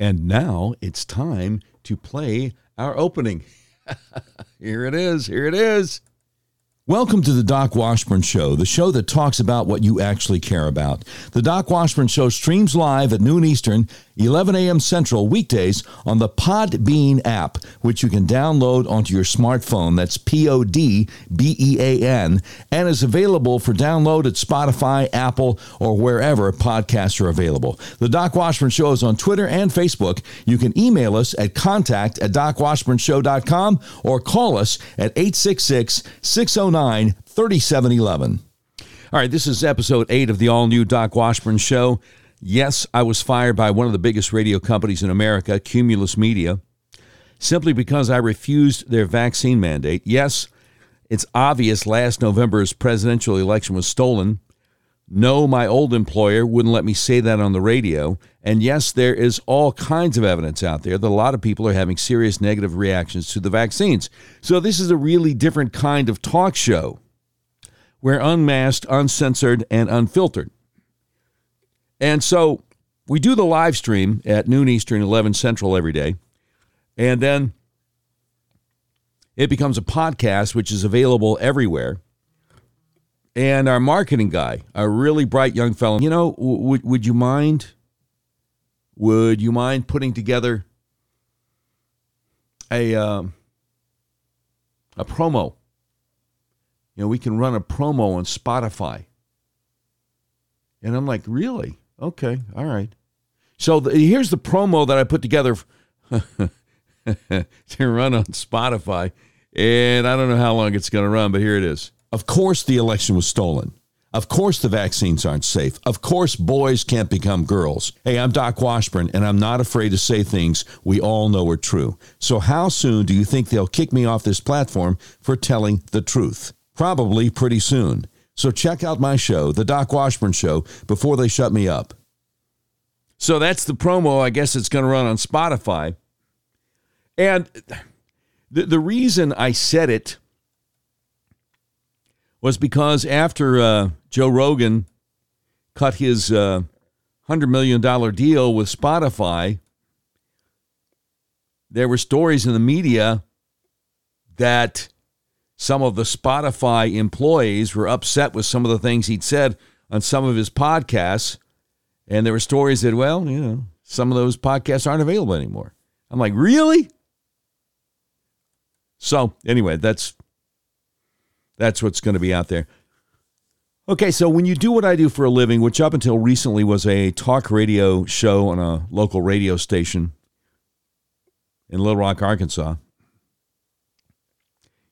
And now it's time to play our opening. here it is. Here it is. Welcome to the Doc Washburn Show, the show that talks about what you actually care about. The Doc Washburn Show streams live at noon Eastern 11 a.m. Central weekdays on the Podbean app, which you can download onto your smartphone. That's P O D B E A N, and is available for download at Spotify, Apple, or wherever podcasts are available. The Doc Washburn Show is on Twitter and Facebook. You can email us at contact at docwashburnshow.com or call us at 866 609 3711. All right, this is episode eight of the all new Doc Washburn Show. Yes, I was fired by one of the biggest radio companies in America, Cumulus Media, simply because I refused their vaccine mandate. Yes, it's obvious last November's presidential election was stolen. No, my old employer wouldn't let me say that on the radio. And yes, there is all kinds of evidence out there that a lot of people are having serious negative reactions to the vaccines. So this is a really different kind of talk show. We're unmasked, uncensored, and unfiltered. And so we do the live stream at noon Eastern, 11 Central every day. And then it becomes a podcast, which is available everywhere. And our marketing guy, a really bright young fellow, you know, would, would you mind? Would you mind putting together a, um, a promo? You know, we can run a promo on Spotify. And I'm like, really? Okay, all right. So the, here's the promo that I put together to run on Spotify, and I don't know how long it's going to run, but here it is. Of course, the election was stolen. Of course, the vaccines aren't safe. Of course, boys can't become girls. Hey, I'm Doc Washburn, and I'm not afraid to say things we all know are true. So, how soon do you think they'll kick me off this platform for telling the truth? Probably pretty soon. So check out my show, The Doc Washburn Show, before they shut me up. So that's the promo. I guess it's going to run on Spotify. And the, the reason I said it was because after uh, Joe Rogan cut his uh, $100 million deal with Spotify, there were stories in the media that some of the Spotify employees were upset with some of the things he'd said on some of his podcasts. And there were stories that, well, you know, some of those podcasts aren't available anymore. I'm like, really? So anyway, that's that's what's going to be out there. Okay, so when you do what I do for a living, which up until recently was a talk radio show on a local radio station in Little Rock, Arkansas,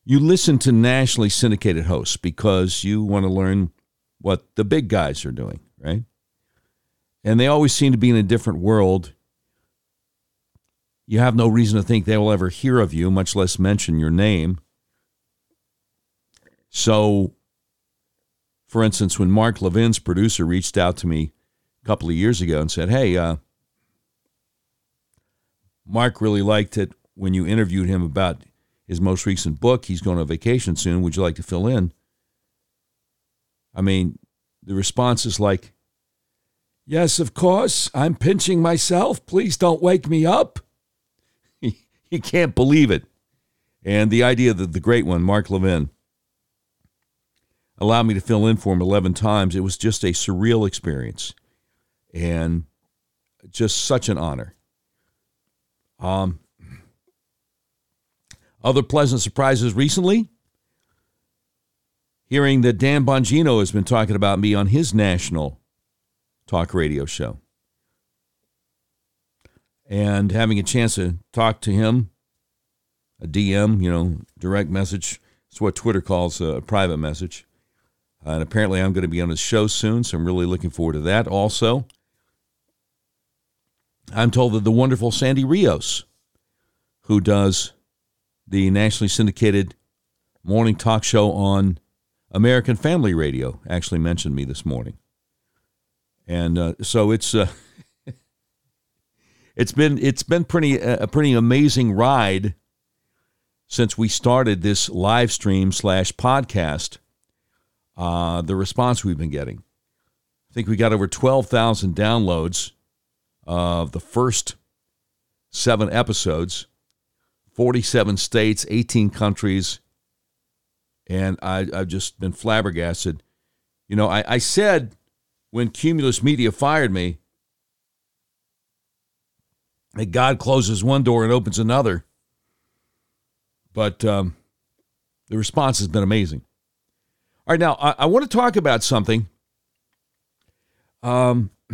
you listen to nationally syndicated hosts because you want to learn what the big guys are doing, right? And they always seem to be in a different world. You have no reason to think they will ever hear of you, much less mention your name. So, for instance, when Mark Levin's producer reached out to me a couple of years ago and said, Hey, uh, Mark really liked it when you interviewed him about his most recent book. He's going on vacation soon. Would you like to fill in? I mean, the response is like, Yes, of course. I'm pinching myself. Please don't wake me up. you can't believe it. And the idea that the great one, Mark Levin, allowed me to fill in for him 11 times, it was just a surreal experience and just such an honor. Um, other pleasant surprises recently. Hearing that Dan Bongino has been talking about me on his national talk radio show. And having a chance to talk to him, a DM, you know, direct message. It's what Twitter calls a private message. Uh, and apparently, I'm going to be on his show soon, so I'm really looking forward to that. Also, I'm told that the wonderful Sandy Rios, who does the nationally syndicated morning talk show on American Family Radio, actually mentioned me this morning. And uh, so it's uh, it's been it's been pretty a pretty amazing ride since we started this live stream slash podcast. Uh, the response we've been getting, I think we got over twelve thousand downloads of the first seven episodes, 47 states, 18 countries, and I, have just been flabbergasted. You know, I, I said when Cumulus Media fired me that God closes one door and opens another. But um, the response has been amazing. All right, now I, I want to talk about something, um,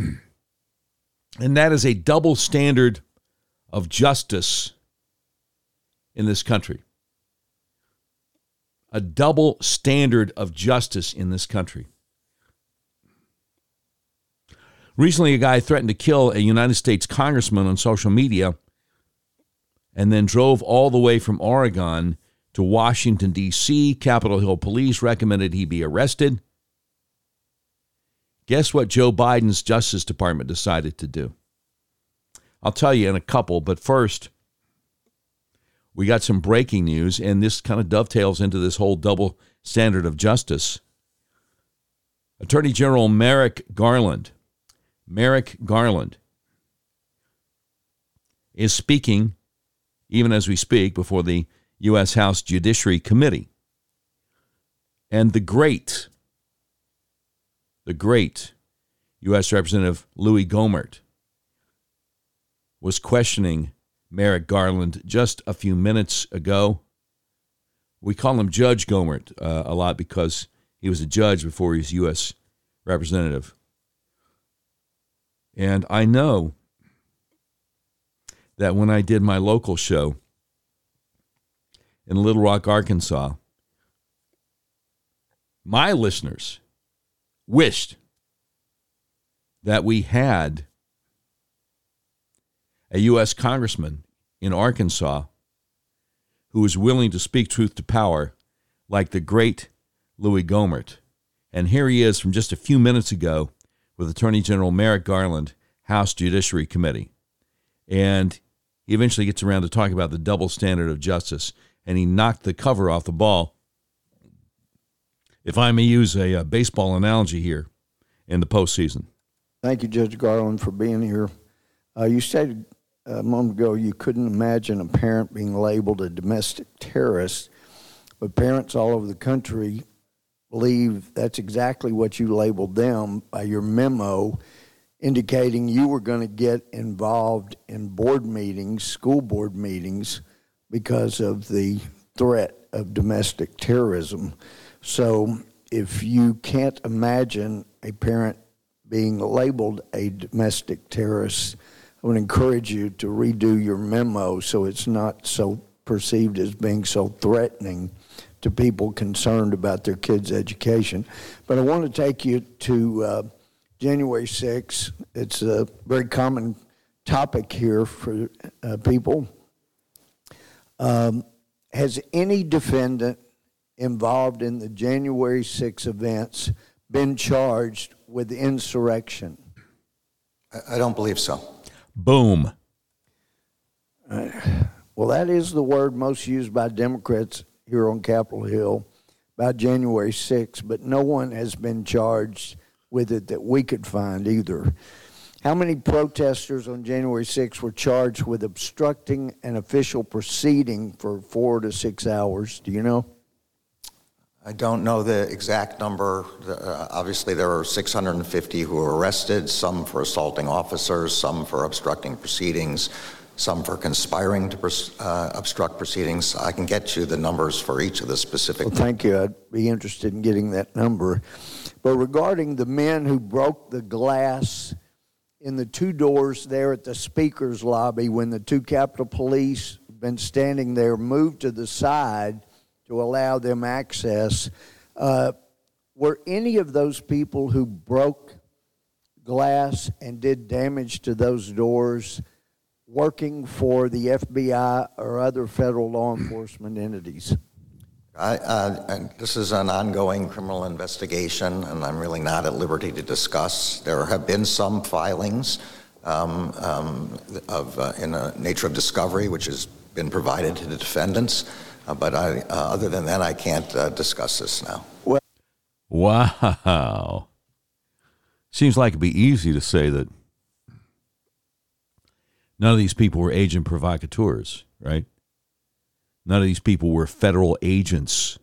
and that is a double standard of justice in this country. A double standard of justice in this country. Recently, a guy threatened to kill a United States congressman on social media and then drove all the way from Oregon to Washington, D.C. Capitol Hill police recommended he be arrested. Guess what Joe Biden's Justice Department decided to do? I'll tell you in a couple, but first, we got some breaking news, and this kind of dovetails into this whole double standard of justice. Attorney General Merrick Garland, Merrick Garland, is speaking, even as we speak, before the U.S. House Judiciary Committee. And the great, the great U.S. Representative Louis Gohmert was questioning Merrick Garland just a few minutes ago. We call him Judge Gohmert uh, a lot because he was a judge before he was U.S. representative. And I know that when I did my local show in Little Rock, Arkansas, my listeners wished that we had a U.S. congressman in Arkansas who was willing to speak truth to power like the great Louis Gohmert. And here he is from just a few minutes ago with Attorney General Merrick Garland, House Judiciary Committee. And he eventually gets around to talk about the double standard of justice, and he knocked the cover off the ball. If I may use a, a baseball analogy here in the postseason. Thank you, Judge Garland, for being here. Uh, you stated a moment ago you couldn't imagine a parent being labeled a domestic terrorist, but parents all over the country believe that's exactly what you labeled them by your memo indicating you were going to get involved in board meetings, school board meetings, because of the threat of domestic terrorism. So if you can't imagine a parent being labeled a domestic terrorist, I would encourage you to redo your memo so it's not so perceived as being so threatening to people concerned about their kids' education. But I want to take you to uh, January 6th. It's a very common topic here for uh, people. Um, has any defendant involved in the January 6 events been charged with insurrection? I don't believe so. Boom. Well, that is the word most used by Democrats here on Capitol Hill by January 6th, but no one has been charged with it that we could find either. How many protesters on January 6th were charged with obstructing an official proceeding for four to six hours? Do you know? I don't know the exact number. Uh, obviously, there are 650 who were arrested, some for assaulting officers, some for obstructing proceedings, some for conspiring to uh, obstruct proceedings. I can get you the numbers for each of the specific. Well, thank you. I'd be interested in getting that number. But regarding the men who broke the glass in the two doors there at the speaker's lobby when the two Capitol Police been standing there moved to the side to allow them access. Uh, were any of those people who broke glass and did damage to those doors working for the FBI or other federal law enforcement entities? I, uh, this is an ongoing criminal investigation, and I'm really not at liberty to discuss. There have been some filings um, um, of, uh, in a nature of discovery, which has been provided to the defendants. Uh, but I, uh, other than that, I can't uh, discuss this now. Well, wow. Seems like it'd be easy to say that None of these people were agent provocateurs, right? None of these people were federal agents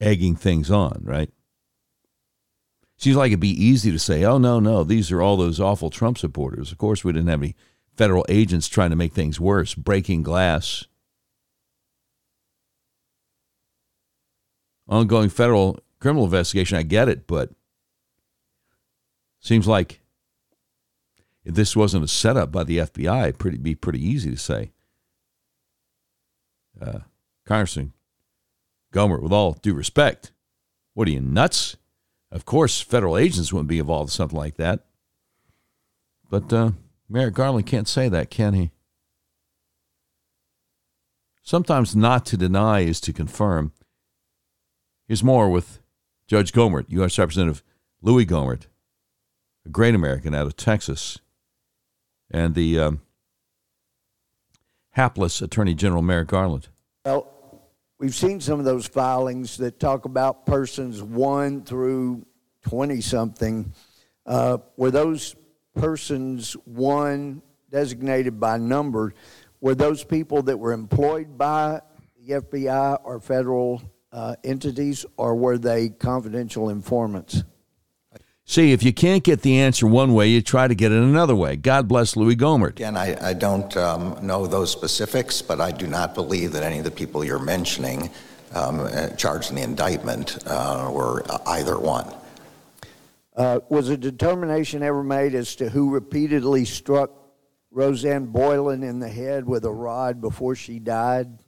egging things on, right? Seems like it'd be easy to say, oh, no, no, these are all those awful Trump supporters. Of course, we didn't have any federal agents trying to make things worse, breaking glass. Ongoing federal criminal investigation, I get it, but seems like if this wasn't a setup by the FBI, it'd be pretty easy to say. Uh, Congressman Gohmert, with all due respect, what are you, nuts? Of course, federal agents wouldn't be involved in something like that. But uh, Merrick Garland can't say that, can he? Sometimes not to deny is to confirm. Here's more with Judge Gohmert, U.S. Representative Louis Gohmert, a great American out of Texas, and the um, hapless Attorney General Merrick Garland. Well, we've seen some of those filings that talk about persons one through 20 something. Uh, were those persons one designated by number, were those people that were employed by the FBI or federal uh, entities, or were they confidential informants? See, if you can't get the answer one way, you try to get it another way. God bless Louis Gohmert. Again, I, I don't um, know those specifics, but I do not believe that any of the people you're mentioning um, uh, charged in the indictment uh, were either one. Uh, was a determination ever made as to who repeatedly struck Rosanne Boyland in the head with a rod before she died?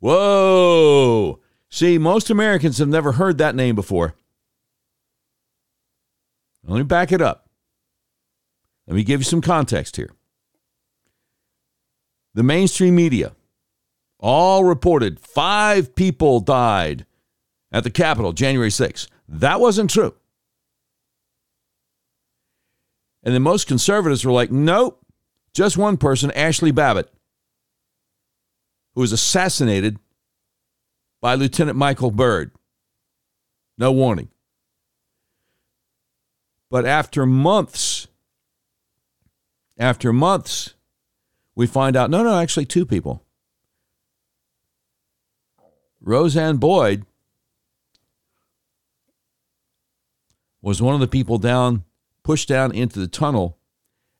Whoa! See, most Americans have never heard that name before. Let me back it up. Let me give you some context here. The mainstream media all reported five people died at the Capitol January 6th. That wasn't true. And then most conservatives were like, nope, just one person, Ashli Babbitt, who was assassinated by Lieutenant Michael Byrd. No warning. But after months, after months, we find out no, no, actually, two people. Rosanne Boyd was one of the people down, pushed down into the tunnel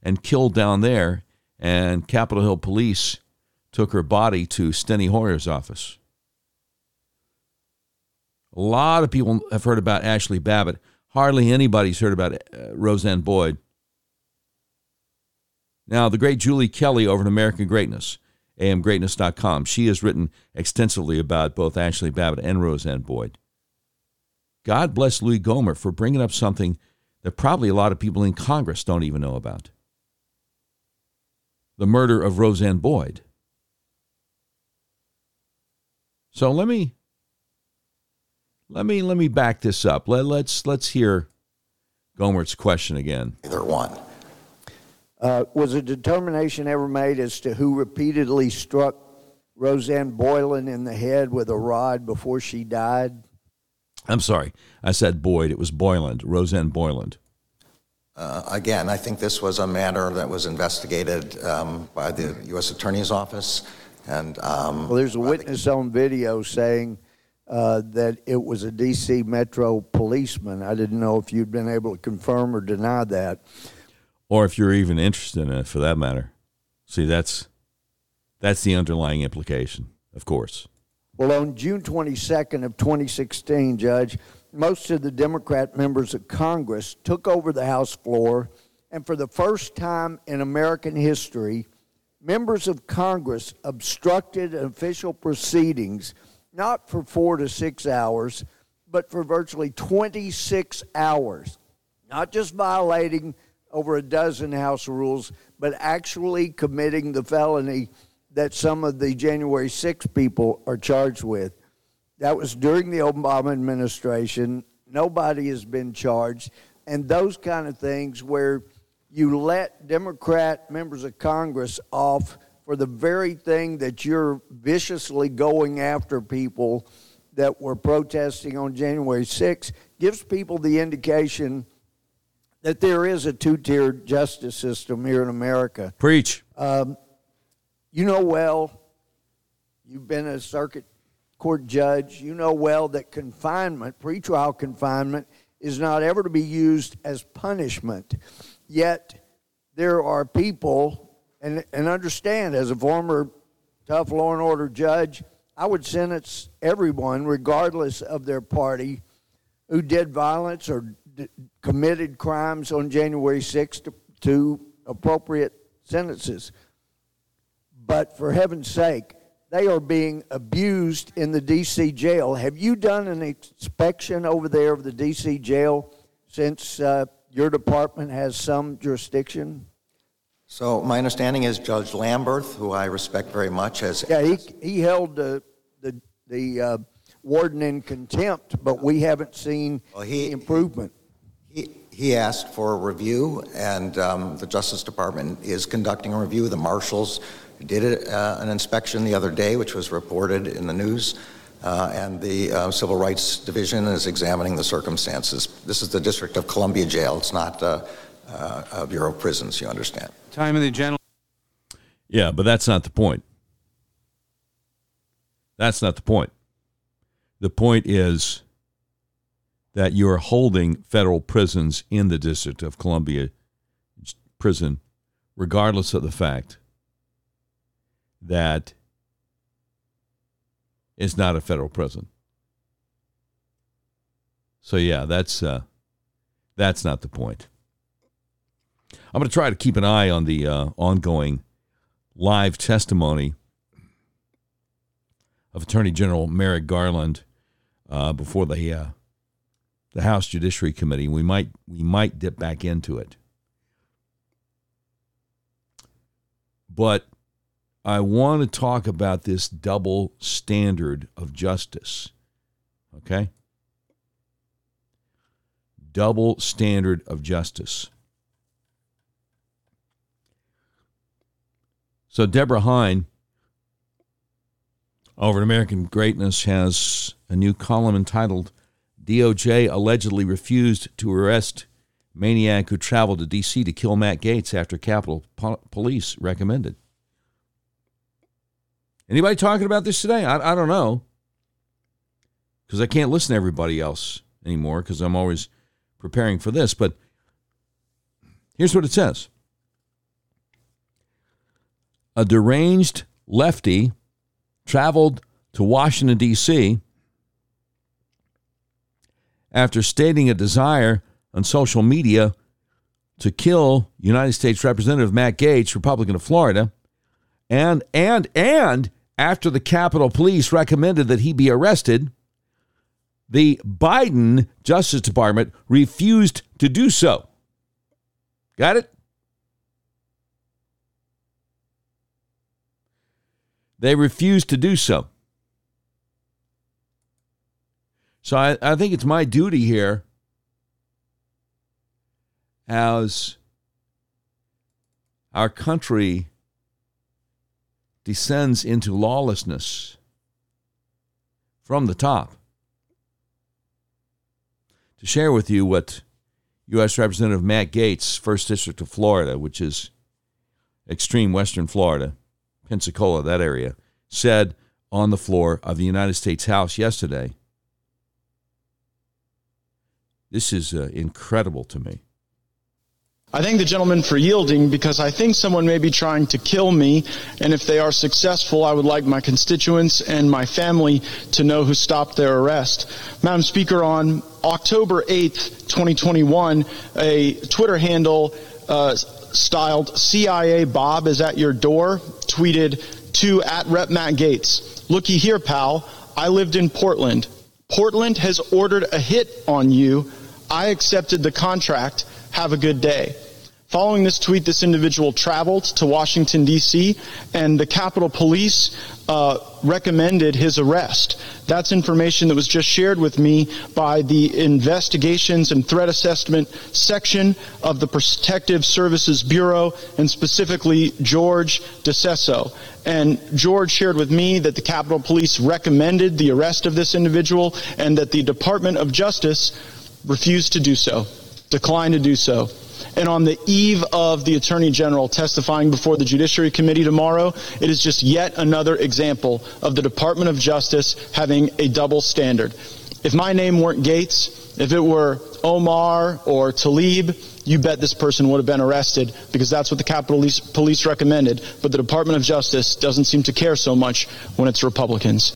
and killed down there. And Capitol Hill police took her body to Steny Hoyer's office. A lot of people have heard about Ashli Babbitt. Hardly anybody's heard about uh, Rosanne Boyd. Now, the great Julie Kelly over at American Greatness, amgreatness.com, she has written extensively about both Ashli Babbitt and Rosanne Boyd. God bless Louis Gohmert for bringing up something that probably a lot of people in Congress don't even know about the murder of Rosanne Boyd. So let me let me let me back this up. Let, let's let's hear Gohmert's question again. Either one. Uh, was a determination ever made as to who repeatedly struck Rosanne Boyland in the head with a rod before she died? I'm sorry, I said Boyd. It was Boyland, Rosanne Boyland. Uh, again, I think this was a matter that was investigated um, by the U.S. Attorney's Office, and um, well, there's a witness on video saying uh, that it was a D.C. Metro policeman. I didn't know if you'd been able to confirm or deny that. Or if you're even interested in it, for that matter. See, that's that's the underlying implication, of course. Well, on June 22nd of 2016, Judge, most of the Democrat members of Congress took over the House floor, and for the first time in American history, members of Congress obstructed official proceedings – not for four to six hours, but for virtually 26 hours. Not just violating over a dozen House rules, but actually committing the felony that some of the January 6 people are charged with. That was during the Obama administration. Nobody has been charged. And those kind of things where you let Democrat members of Congress off for the very thing that you're viciously going after people that were protesting on January 6th gives people the indication that there is a two tiered justice system here in America. Preach. Um, you know well, you've been a circuit court judge, you know well that confinement, pretrial confinement, is not ever to be used as punishment. Yet there are people, and, and understand as a former tough law and order judge, I would sentence everyone, regardless of their party, who did violence or d- committed crimes on January 6th to, to appropriate sentences. But for heaven's sake, they are being abused in the D.C. jail. Have you done an inspection over there of the D.C. jail since uh, your department has some jurisdiction? So my understanding is Judge Lamberth, who I respect very much, has Yeah, he, he held the the the uh, warden in contempt, but we haven't seen Well, he- improvement. He, he asked for a review, and um, the Justice Department is conducting a review. The marshals did it, uh, an inspection the other day, which was reported in the news, uh, and the uh, Civil Rights Division is examining the circumstances. This is the District of Columbia Jail. It's not uh, uh, a Bureau of Prisons, you understand. Time of the general. Yeah, but that's not the point. That's not the point. The point is that you are holding federal prisons in the District of Columbia prison, regardless of the fact that it's not a federal prison. So yeah, that's uh, that's not the point. I'm going to try to keep an eye on the uh, ongoing live testimony of Attorney General Merrick Garland uh, before the uh, the House Judiciary Committee. We might we might dip back into it, but I want to talk about this double standard of justice. Okay, double standard of justice. So Deborah Heine over at American Greatness has a new column entitled DOJ allegedly refused to arrest maniac who traveled to D.C. to kill Matt Gaetz after Capitol po- Police recommended. Anybody talking about this today? I, I don't know. Because I can't listen to everybody else anymore because I'm always preparing for this. But here's what it says A deranged lefty traveled to Washington, D.C. after stating a desire on social media to kill United States Representative Matt Gaetz, Republican of Florida, and and and after the Capitol Police recommended that he be arrested, the Biden Justice Department refused to do so. Got it? They refuse to do so. So I, I think it's my duty here as our country descends into lawlessness from the top to share with you what U.S. Representative Matt Gaetz, 1st District of Florida, which is extreme western Florida, Pensacola, that area, said on the floor of the United States House yesterday. This is uh, incredible to me. I thank the gentleman for yielding because I think someone may be trying to kill me, and if they are successful, I would like my constituents and my family to know who stopped their arrest. Madam Speaker, on October 8th, 2021, a Twitter handle uh, styled CIA Bob is at your door tweeted to at Rep Matt Gaetz, looky here, pal, I lived in Portland. Portland has ordered a hit on you. I accepted the contract. Have a good day. Following this tweet, this individual traveled to Washington, D.C., and the Capitol Police uh, recommended his arrest. That's information that was just shared with me by the Investigations and Threat Assessment section of the Protective Services Bureau, and specifically George DeCesso. And George shared with me that the Capitol Police recommended the arrest of this individual and that the Department of Justice refused to do so. Declined to do so. And on the eve of the Attorney General testifying before the Judiciary Committee tomorrow, it is just yet another example of the Department of Justice having a double standard. If my name weren't Gaetz, if it were Omar or Tlaib, you bet this person would have been arrested because that's what the Capitol Police recommended. But the Department of Justice doesn't seem to care so much when it's Republicans.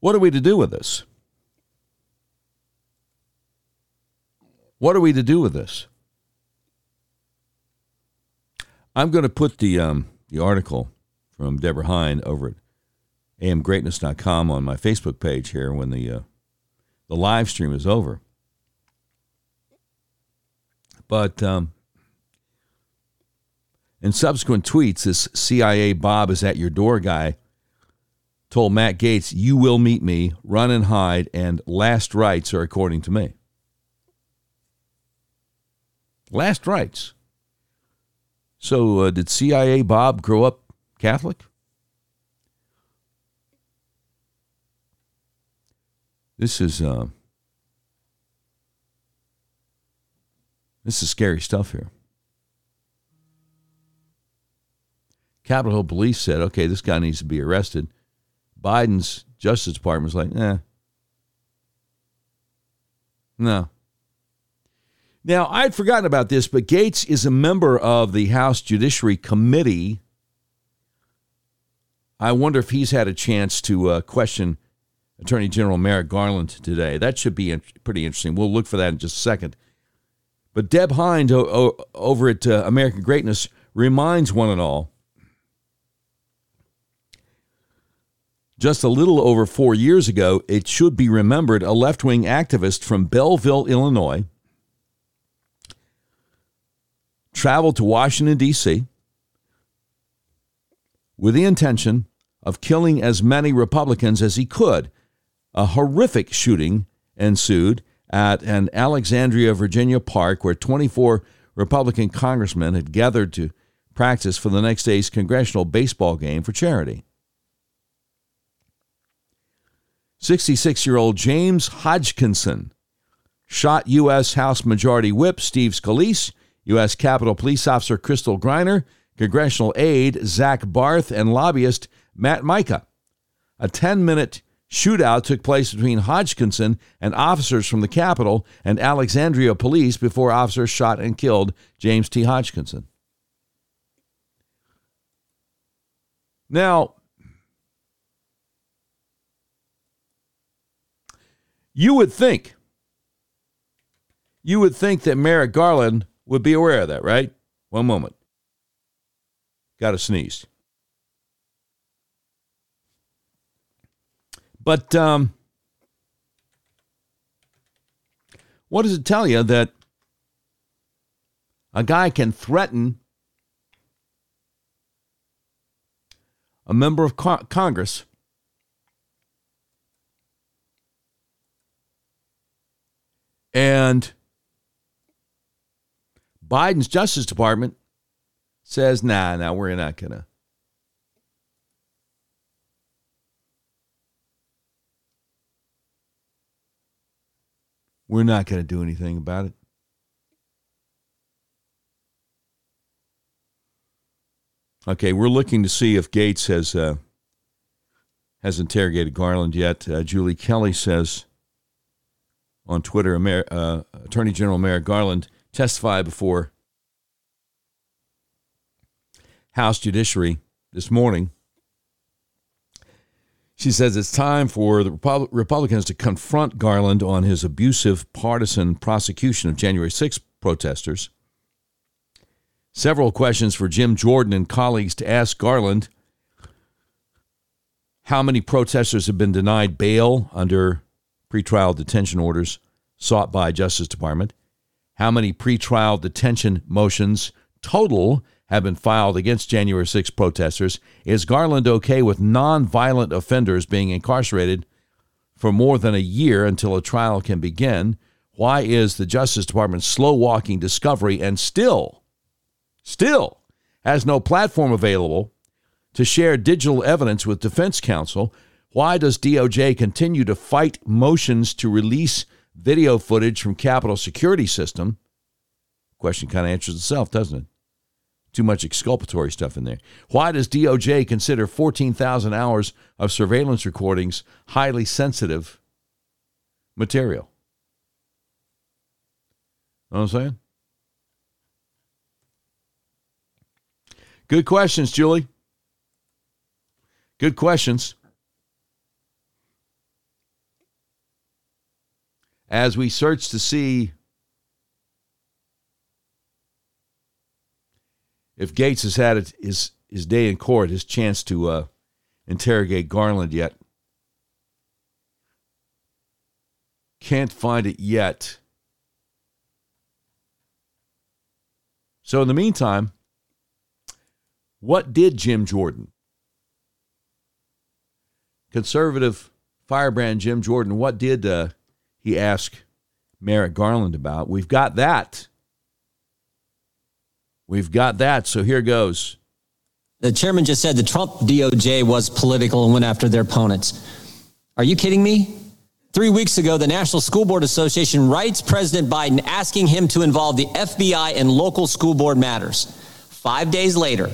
What are we to do with this? What are we to do with this? I'm going to put the um, the article from Deborah Heine over at amgreatness.com on my Facebook page here when the uh, the live stream is over. But um, in subsequent tweets, this CIA Bob is at your door guy told Matt Gaetz, You will meet me, run and hide, and last rites are according to me. Last rites. So, uh, did CIA Bob grow up Catholic? This is uh, this is scary stuff here. Capitol Hill Police said, "Okay, this guy needs to be arrested." Biden's Justice Department was like, "Eh, no." Now, I'd forgotten about this, but Gaetz is a member of the House Judiciary Committee. I wonder if he's had a chance to uh, question Attorney General Merrick Garland today. That should be pretty interesting. We'll look for that in just a second. But Deb Heine o- o- over at uh, American Greatness reminds one and all just a little over four years ago, it should be remembered, a left wing activist from Belleville, Illinois, traveled to Washington, D.C. with the intention of killing as many Republicans as he could. A horrific shooting ensued at an Alexandria, Virginia park where 24 Republican congressmen had gathered to practice for the next day's congressional baseball game for charity. 66 year old James Hodgkinson shot U.S. House Majority Whip Steve Scalise U.S. Capitol Police Officer Crystal Griner, Congressional aide Zach Barth, and lobbyist Matt Mika. A 10 minute shootout took place between Hodgkinson and officers from the Capitol and Alexandria police before officers shot and killed James T. Hodgkinson. Now, you would think, you would think that Merrick Garland would be aware of that, right? One moment. Got to sneeze. But um, what does it tell you that a guy can threaten a member of Congress and Biden's Justice Department says, nah, nah, we're not going to. We're not going to do anything about it. Okay, we're looking to see if Gaetz has uh, has interrogated Garland yet. Uh, Julie Kelly says on Twitter, Amer- uh, Attorney General Merrick Garland testify before House Judiciary this morning. She says it's time for the Republicans to confront Garland on his abusive partisan prosecution of January 6 protesters. Several questions for Jim Jordan and colleagues to ask Garland how many protesters have been denied bail under pretrial detention orders sought by Justice Department how many pretrial detention motions total have been filed against January 6 protesters. Is Garland okay with nonviolent offenders being incarcerated for more than a year until a trial can begin? Why is the Justice Department slow walking discovery and still, still has no platform available to share digital evidence with defense counsel? Why does DOJ continue to fight motions to release video footage from Capitol security system. Question kind of answers itself, doesn't it? Too much exculpatory stuff in there. Why does DOJ consider 14,000 hours of surveillance recordings highly sensitive material? Know what I'm saying? Good questions, Julie. Good questions. As we search to see if Gaetz has had his, his day in court, his chance to uh, interrogate Garland yet. Can't find it yet. So, in the meantime, what did Jim Jordan, conservative firebrand Jim Jordan, what did uh, he asked Merrick Garland about? We've got that. We've got that. So here goes. The chairman just said the Trump DOJ was political and went after their opponents. Are you kidding me? Three weeks ago, the National School Board Association writes President Biden asking him to involve the FBI in local school board matters. Five days later,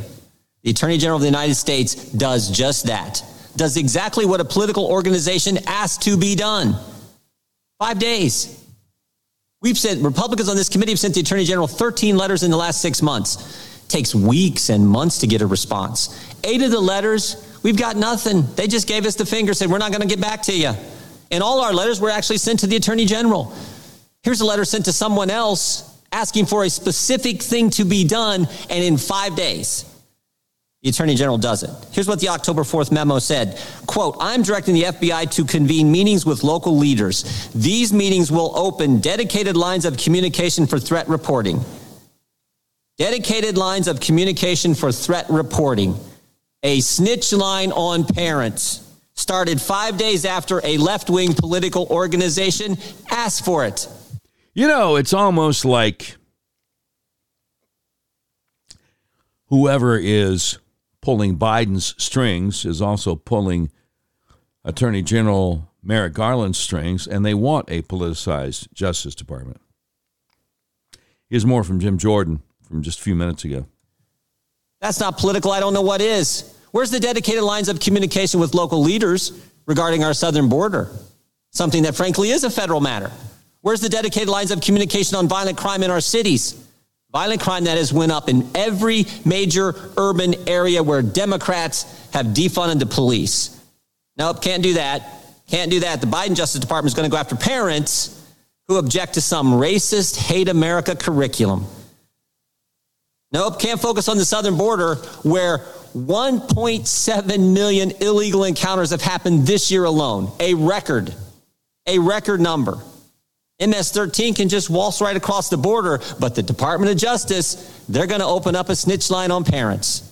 the Attorney General of the United States does just that, does exactly what a political organization asked to be done. Five days. We've sent, Republicans on this committee have sent the Attorney General 13 letters in the last six months. takes weeks and months to get a response. Eight of the letters, we've got nothing. They just gave us the finger, said, We're not going to get back to you. And all our letters were actually sent to the Attorney General. Here's a letter sent to someone else asking for a specific thing to be done, and in five days, the Attorney General does it. Here's what the October 4th memo said. Quote, I'm directing the FBI to convene meetings with local leaders. These meetings will open dedicated lines of communication for threat reporting. Dedicated lines of communication for threat reporting. A snitch line on parents started five days after a left wing political organization asked for it. You know, it's almost like whoever is pulling Biden's strings is also pulling Attorney General Merrick Garland's strings, and they want a politicized Justice Department. Here's more from Jim Jordan from just a few minutes ago. That's not political. I don't know what is. Where's the dedicated lines of communication with local leaders regarding our southern border? Something that, frankly, is a federal matter. Where's the dedicated lines of communication on violent crime in our cities? Violent crime that has went up in every major urban area where Democrats have defunded the police. Nope, can't do that. Can't do that. The Biden Justice Department is going to go after parents who object to some racist, hate America curriculum. Nope, can't focus on the southern border where 1.7 million illegal encounters have happened this year alone. A record, a record number. MS 13 can just waltz right across the border, but the Department of Justice, they're going to open up a snitch line on parents.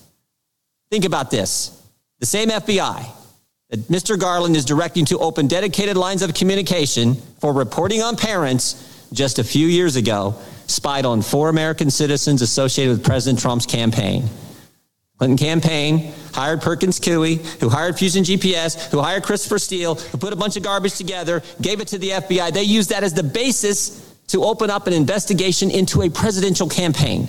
Think about this the same FBI that Mr. Garland is directing to open dedicated lines of communication for reporting on parents just a few years ago spied on four American citizens associated with President Trump's campaign. Clinton campaign hired Perkins Coie, who hired Fusion GPS, who hired Christopher Steele, who put a bunch of garbage together, gave it to the FBI. They used that as the basis to open up an investigation into a presidential campaign.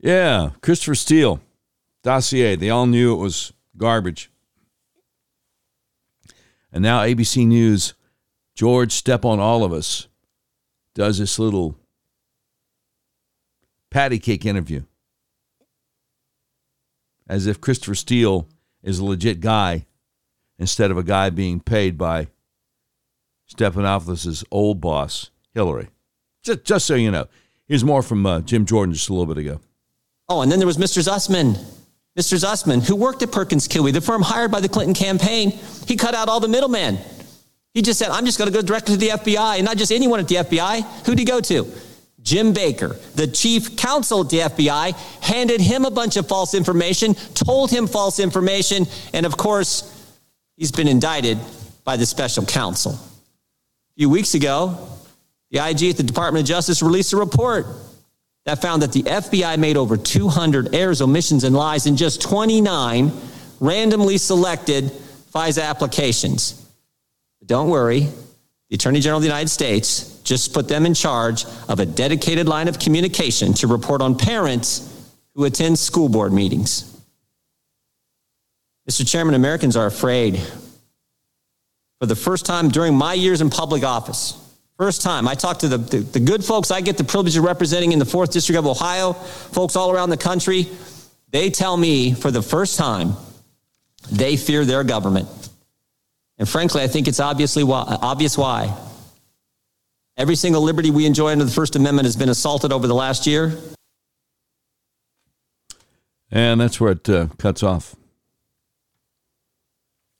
Yeah, Christopher Steele dossier. They all knew it was garbage. And now ABC News, George Stephanopoulos, does this little patty cake interview as if Christopher Steele is a legit guy instead of a guy being paid by Stephanopoulos' old boss, Hillary. Just, just so you know. Here's more from uh, Jim Jordan just a little bit ago. Oh, and then there was Mr. Sussmann. Mr. Sussmann, who worked at Perkins Coie, the firm hired by the Clinton campaign. He cut out all the middlemen. He just said, I'm just going to go directly to the FBI, and not just anyone at the FBI. Who'd he go to? Jim Baker, the chief counsel at the FBI, handed him a bunch of false information, told him false information, and of course, he's been indicted by the special counsel. A few weeks ago, the IG at the Department of Justice released a report that found that the FBI made over 200 errors, omissions, and lies in just 29 randomly selected FISA applications. But don't worry, the Attorney General of the United States just put them in charge of a dedicated line of communication to report on parents who attend school board meetings. Mr. Chairman, Americans are afraid. For the first time during my years in public office, first time I talked to the, the, the good folks I get the privilege of representing in the 4th District of Ohio, folks all around the country, they tell me for the first time they fear their government. And frankly, I think it's obviously why, obvious why. Every single liberty we enjoy under the First Amendment has been assaulted over the last year. And that's where it uh, cuts off.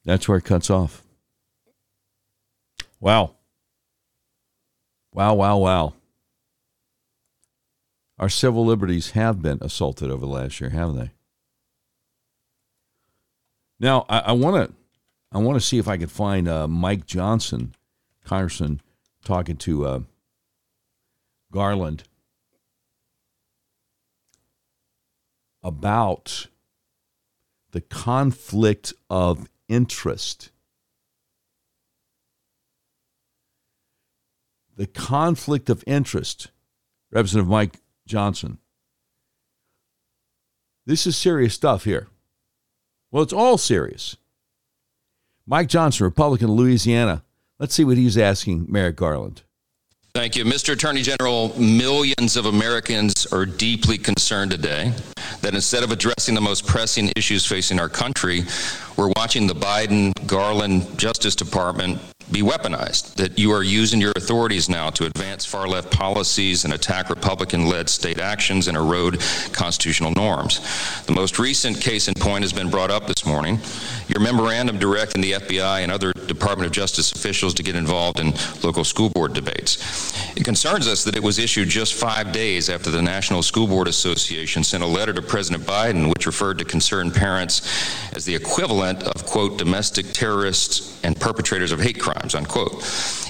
That's where it cuts off. Wow. Wow, wow, wow. Our civil liberties have been assaulted over the last year, haven't they? Now, I want to I want to see if I can find uh, Mike Johnson, Congressman, talking to uh, Garland about the conflict of interest. The conflict of interest, Representative Mike Johnson. This is serious stuff here. Well, it's all serious. Mike Johnson, Republican of Louisiana. Let's see what he's asking Merrick Garland. Thank you. Mr. Attorney General, millions of Americans are deeply concerned today that instead of addressing the most pressing issues facing our country, we're watching the Biden Garland Justice Department be weaponized, that you are using your authorities now to advance far left policies and attack Republican led state actions and erode constitutional norms. The most recent case in point has been brought up this morning. Your memorandum directing the FBI and other Department of Justice officials to get involved in local school board debates. It concerns us that it was issued just five days after the National School Board Association sent a letter to President Biden which referred to concerned parents as the equivalent of, quote, domestic terrorists and perpetrators of hate crimes, unquote.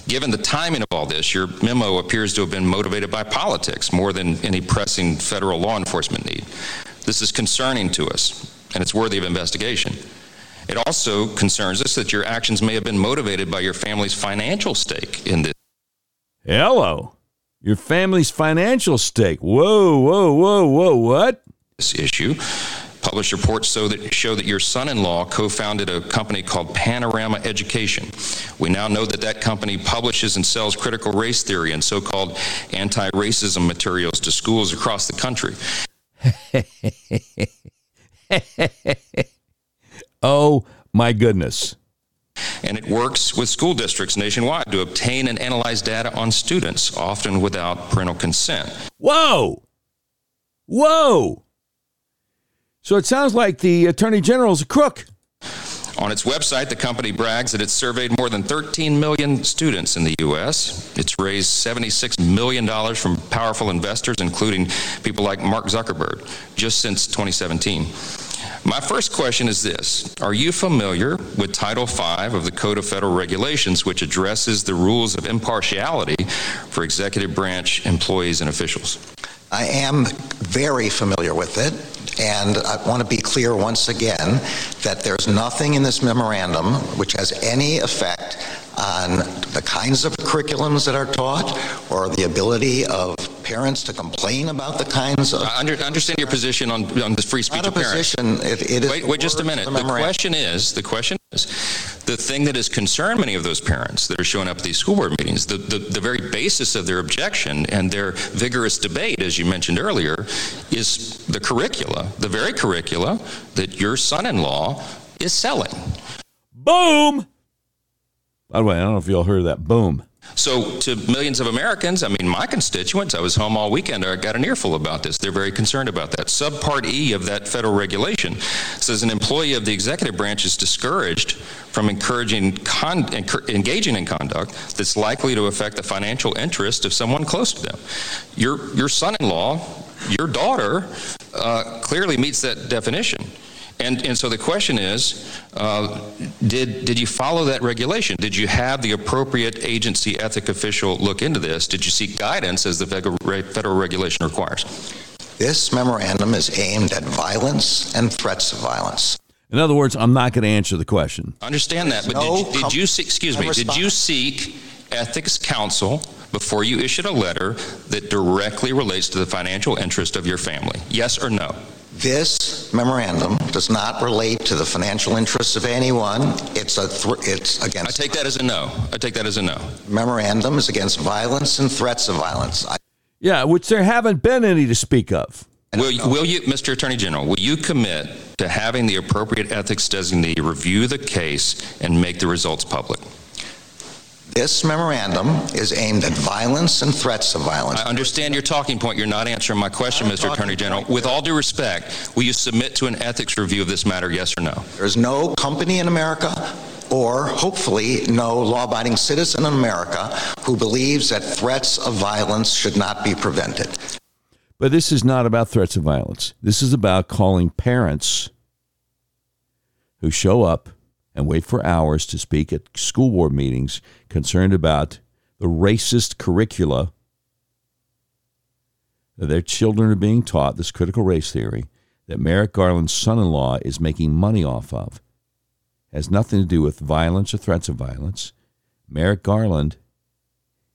Given the timing of all this, your memo appears to have been motivated by politics more than any pressing federal law enforcement need. This is concerning to us, and it's worthy of investigation. It also concerns us that your actions may have been motivated by your family's financial stake in this. Hello. Your family's financial stake. Whoa, whoa, whoa, whoa, what? This issue. Published reports show that, show that your son in law co founded a company called Panorama Education. We now know that that company publishes and sells critical race theory and so called anti racism materials to schools across the country. oh, my goodness. And it works with school districts nationwide to obtain and analyze data on students, often without parental consent. Whoa! Whoa! So it sounds like the Attorney General's a crook. On its website, the company brags that it's surveyed more than 13 million students in the U.S. It's raised $76 million from powerful investors, including people like Mark Zuckerberg, just since 2017. My first question is this Are you familiar with Title V of the Code of Federal Regulations, which addresses the rules of impartiality for executive branch employees and officials? I am very familiar with it. And I want to be clear once again that there's nothing in this memorandum which has any effect on the kinds of curriculums that are taught or the ability of parents to complain about the kinds of. I under, understand your position on, on the free speech Not of parents. Position, it, it wait, wait just a minute. The, the question is, the question is, the thing that has concerned many of those parents that are showing up at these school board meetings, the, the, the very basis of their objection and their vigorous debate, as you mentioned earlier, is the curricula, the very curricula that your son-in-law is selling. Boom! By the way, I don't know if y'all heard that. Boom. So, to millions of Americans, I mean, my constituents, I was home all weekend, I got an earful about this. They're very concerned about that. Subpart E of that federal regulation says an employee of the executive branch is discouraged from encouraging con- engaging in conduct that's likely to affect the financial interest of someone close to them. Your, your son in law, your daughter, uh, clearly meets that definition. And, and so the question is uh, did, did you follow that regulation? Did you have the appropriate agency ethic official look into this? Did you seek guidance as the federal, federal regulation requires? This memorandum is aimed at violence and threats of violence. In other words, I'm not going to answer the question. I understand that, but no did, you, did you seek, excuse me, did you seek ethics counsel before you issued a letter that directly relates to the financial interest of your family? Yes or no? This memorandum does not relate to the financial interests of anyone. It's a thr it's against I against take that as a no. I take that as a no. memorandum is against violence and threats of violence. I, Yeah, which there haven't been any to speak of. Will you, will you, Mr. Attorney General, will you commit to having the appropriate ethics designee review the case and make the results public? This memorandum is aimed at violence and threats of violence. I understand your talking point. You're not answering my question, Mr. Attorney General. With all due respect, will you submit to an ethics review of this matter, yes or no? There's no company in America or hopefully no law-abiding citizen in America who believes that threats of violence should not be prevented. But this is not about threats of violence. This is about calling parents who show up and wait for hours to speak at school board meetings concerned about the racist curricula that their children are being taught, this critical race theory that Merrick Garland's son in law is making money off of. Has nothing to do with violence or threats of violence. Merrick Garland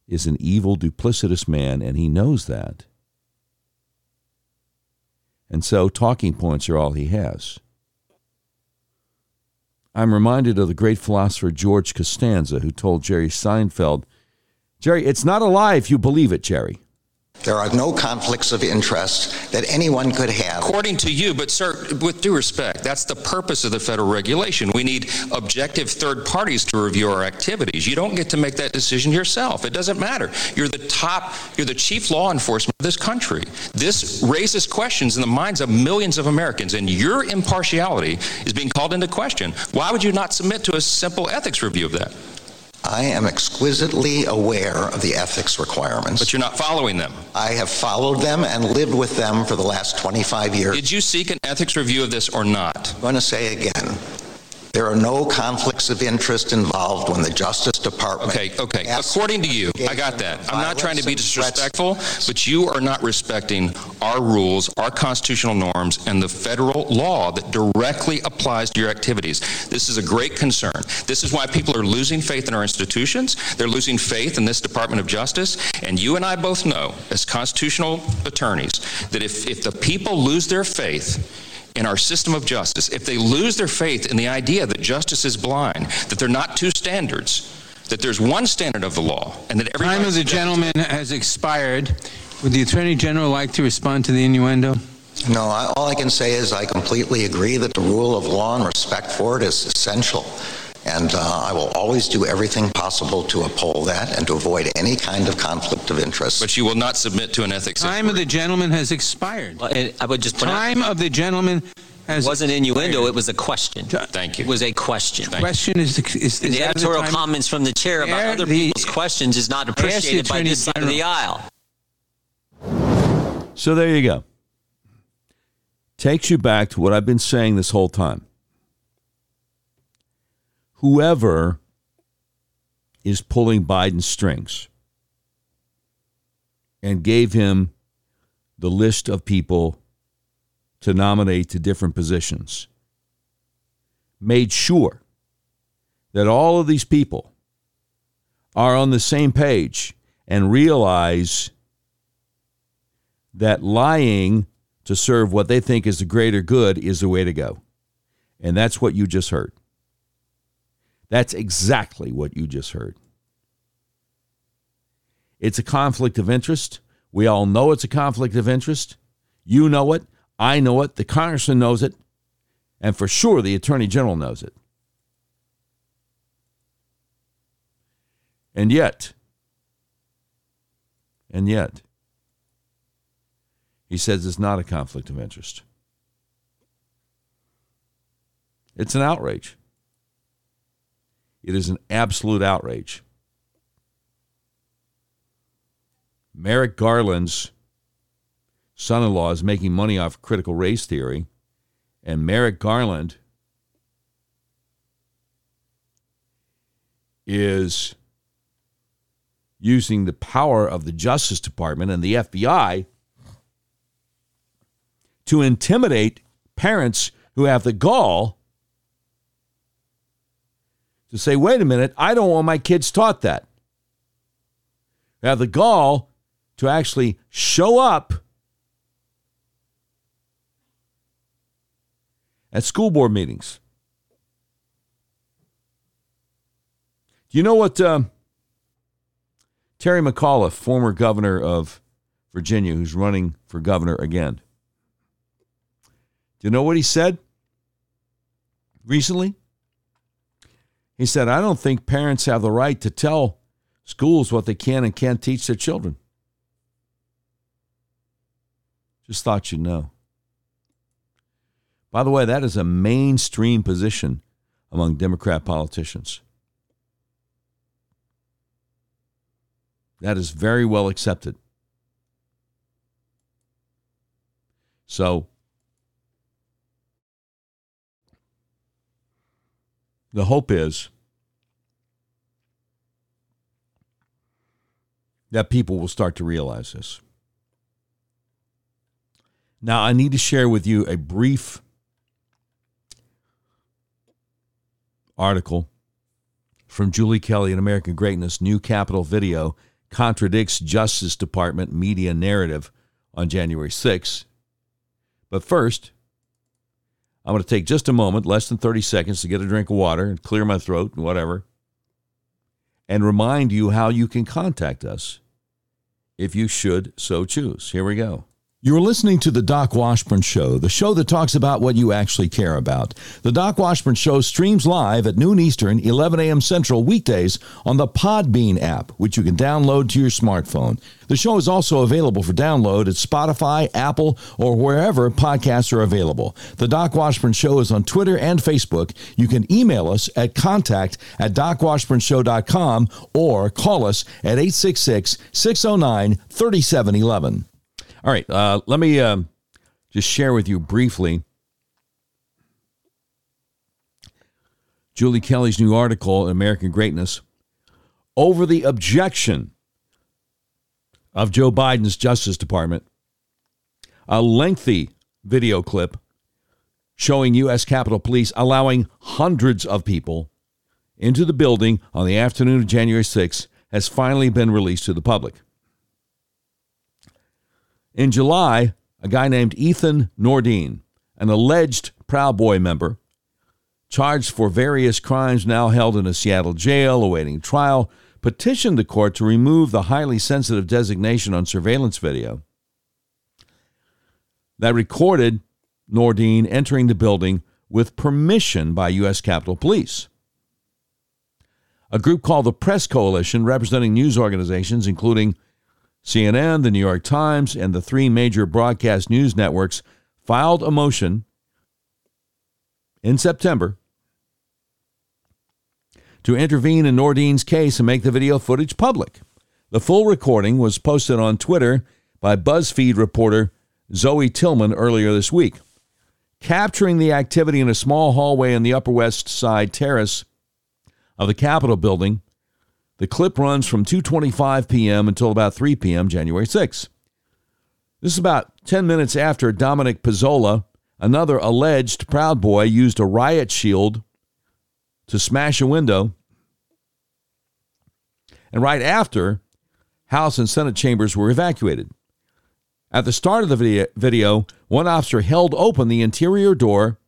is an evil, duplicitous man, and he knows that. And so talking points are all he has. I'm reminded of the great philosopher George Costanza, who told Jerry Seinfeld, Jerry, it's not a lie if you believe it, Jerry. There are no conflicts of interest that anyone could have. According to you, but sir, with due respect, that's the purpose of the federal regulation. We need objective third parties to review our activities. You don't get to make that decision yourself. It doesn't matter. You're the top, you're the chief law enforcement of this country. This raises questions in the minds of millions of Americans, and your impartiality is being called into question. Why would you not submit to a simple ethics review of that? I am exquisitely aware of the ethics requirements. But you're not following them. I have followed them and lived with them for the last 25 years. Did you seek an ethics review of this or not? I'm going to say again, there are no conflicts of interest involved when the Justice Department. Okay, okay. According to you, I got that. I'm not trying to be disrespectful, but you are not respecting our rules, our constitutional norms, and the federal law that directly applies to your activities. This is a great concern. This is why people are losing faith in our institutions. They're losing faith in this Department of Justice. And you and I both know, as constitutional attorneys, that if, if the people lose their faith, in our system of justice, if they lose their faith in the idea that justice is blind, that there are not two standards, that there's one standard of the law, and that every Time of the gentleman has expired. Would the Attorney General like to respond to the innuendo? No, I, all I can say is I completely agree that the rule of law and respect for it is essential. And uh, I will always do everything possible to uphold that and to avoid any kind of conflict of interest. But you will not submit to an ethics Time of the gentleman has expired. Well, I would just point out, Time of the gentleman it wasn't innuendo, it was a question. Thank you. It was a question. Thank Question is, the- is, is the editorial time? comments from the chair about Chair, other the- people's questions is not appreciated by Attorney this side of the aisle. So there you go. Takes you back to what I've been saying this whole time. Whoever is pulling Biden's strings and gave him the list of people to nominate to different positions made sure that all of these people are on the same page and realize that lying to serve what they think is the greater good is the way to go. And that's what you just heard. That's exactly what you just heard. It's a conflict of interest. We all know it's a conflict of interest. You know it. I know it. The congressman knows it. And for sure, the attorney general knows it. And yet, and yet, he says it's not a conflict of interest. It's an outrage. It is an absolute outrage. Merrick Garland's son in law is making money off critical race theory, and Merrick Garland is using the power of the Justice Department and the FBI to intimidate parents who have the gall to say, wait a minute, I don't want my kids taught that. have the gall to actually show up at school board meetings. Do you know what um, Terry McAuliffe, former governor of Virginia, who's running for governor again, do you know what he said recently? He said, I don't think parents have the right to tell schools what they can and can't teach their children. Just thought you'd know. By the way, that is a mainstream position among Democrat politicians. That is very well accepted. So, the hope is that people will start to realize this. Now, I need to share with you a brief article from Julie Kelly in American Greatness New Capitol Video contradicts Justice Department media narrative on January 6. But first, I'm going to take just a moment, less than 30 seconds, to get a drink of water and clear my throat and whatever, and remind you how you can contact us if you should so choose. Here we go. You're listening to The Doc Washburn Show, the show that talks about what you actually care about. The Doc Washburn Show streams live at noon Eastern, 11 a.m. Central weekdays on the Podbean app, which you can download to your smartphone. The show is also available for download at Spotify, Apple, or wherever podcasts are available. The Doc Washburn Show is on Twitter and Facebook. You can email us at contact at docwashburnshow.com or call us at 866 609 3711. All right, uh, let me uh, just share with you briefly Julie Kelly's new article in American Greatness over the objection of Joe Biden's Justice Department. A lengthy video clip showing U.S. Capitol Police allowing hundreds of people into the building on the afternoon of January 6 has finally been released to the public. In July, a guy named Ethan Nordean, an alleged Proud Boy member, charged for various crimes now held in a Seattle jail awaiting trial, petitioned the court to remove the highly sensitive designation on surveillance video that recorded Nordean entering the building with permission by U.S. Capitol Police. A group called the Press Coalition, representing news organizations including CNN, the New York Times, and the three major broadcast news networks filed a motion in September to intervene in Nordean's case and make the video footage public. The full recording was posted on Twitter by BuzzFeed reporter Zoe Tillman earlier this week. Capturing the activity in a small hallway in the Upper West Side terrace of the Capitol building, the clip runs from 2:25 p.m. until about 3 p.m. January 6. This is about 10 minutes after Dominic Pezzola, another alleged Proud Boy, used a riot shield to smash a window. And right after, House and Senate chambers were evacuated. At the start of the video, one officer held open the interior door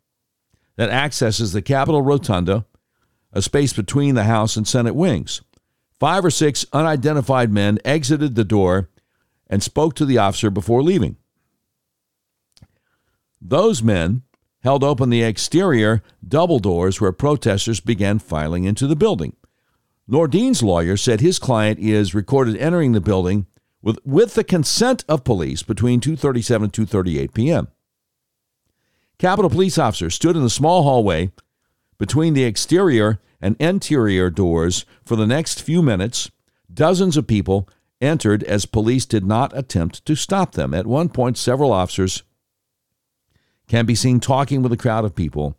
that accesses the Capitol Rotunda, a space between the House and Senate wings. Five or six unidentified men exited the door and spoke to the officer before leaving. Those men held open the exterior double doors where protesters began filing into the building. Nordean's lawyer said his client is recorded entering the building with, with the consent of police between 2:37 and 2:38 p.m. Capitol police officers stood in the small hallway between the exterior and interior doors for the next few minutes. Dozens of people entered as police did not attempt to stop them. At one point, several officers can be seen talking with a crowd of people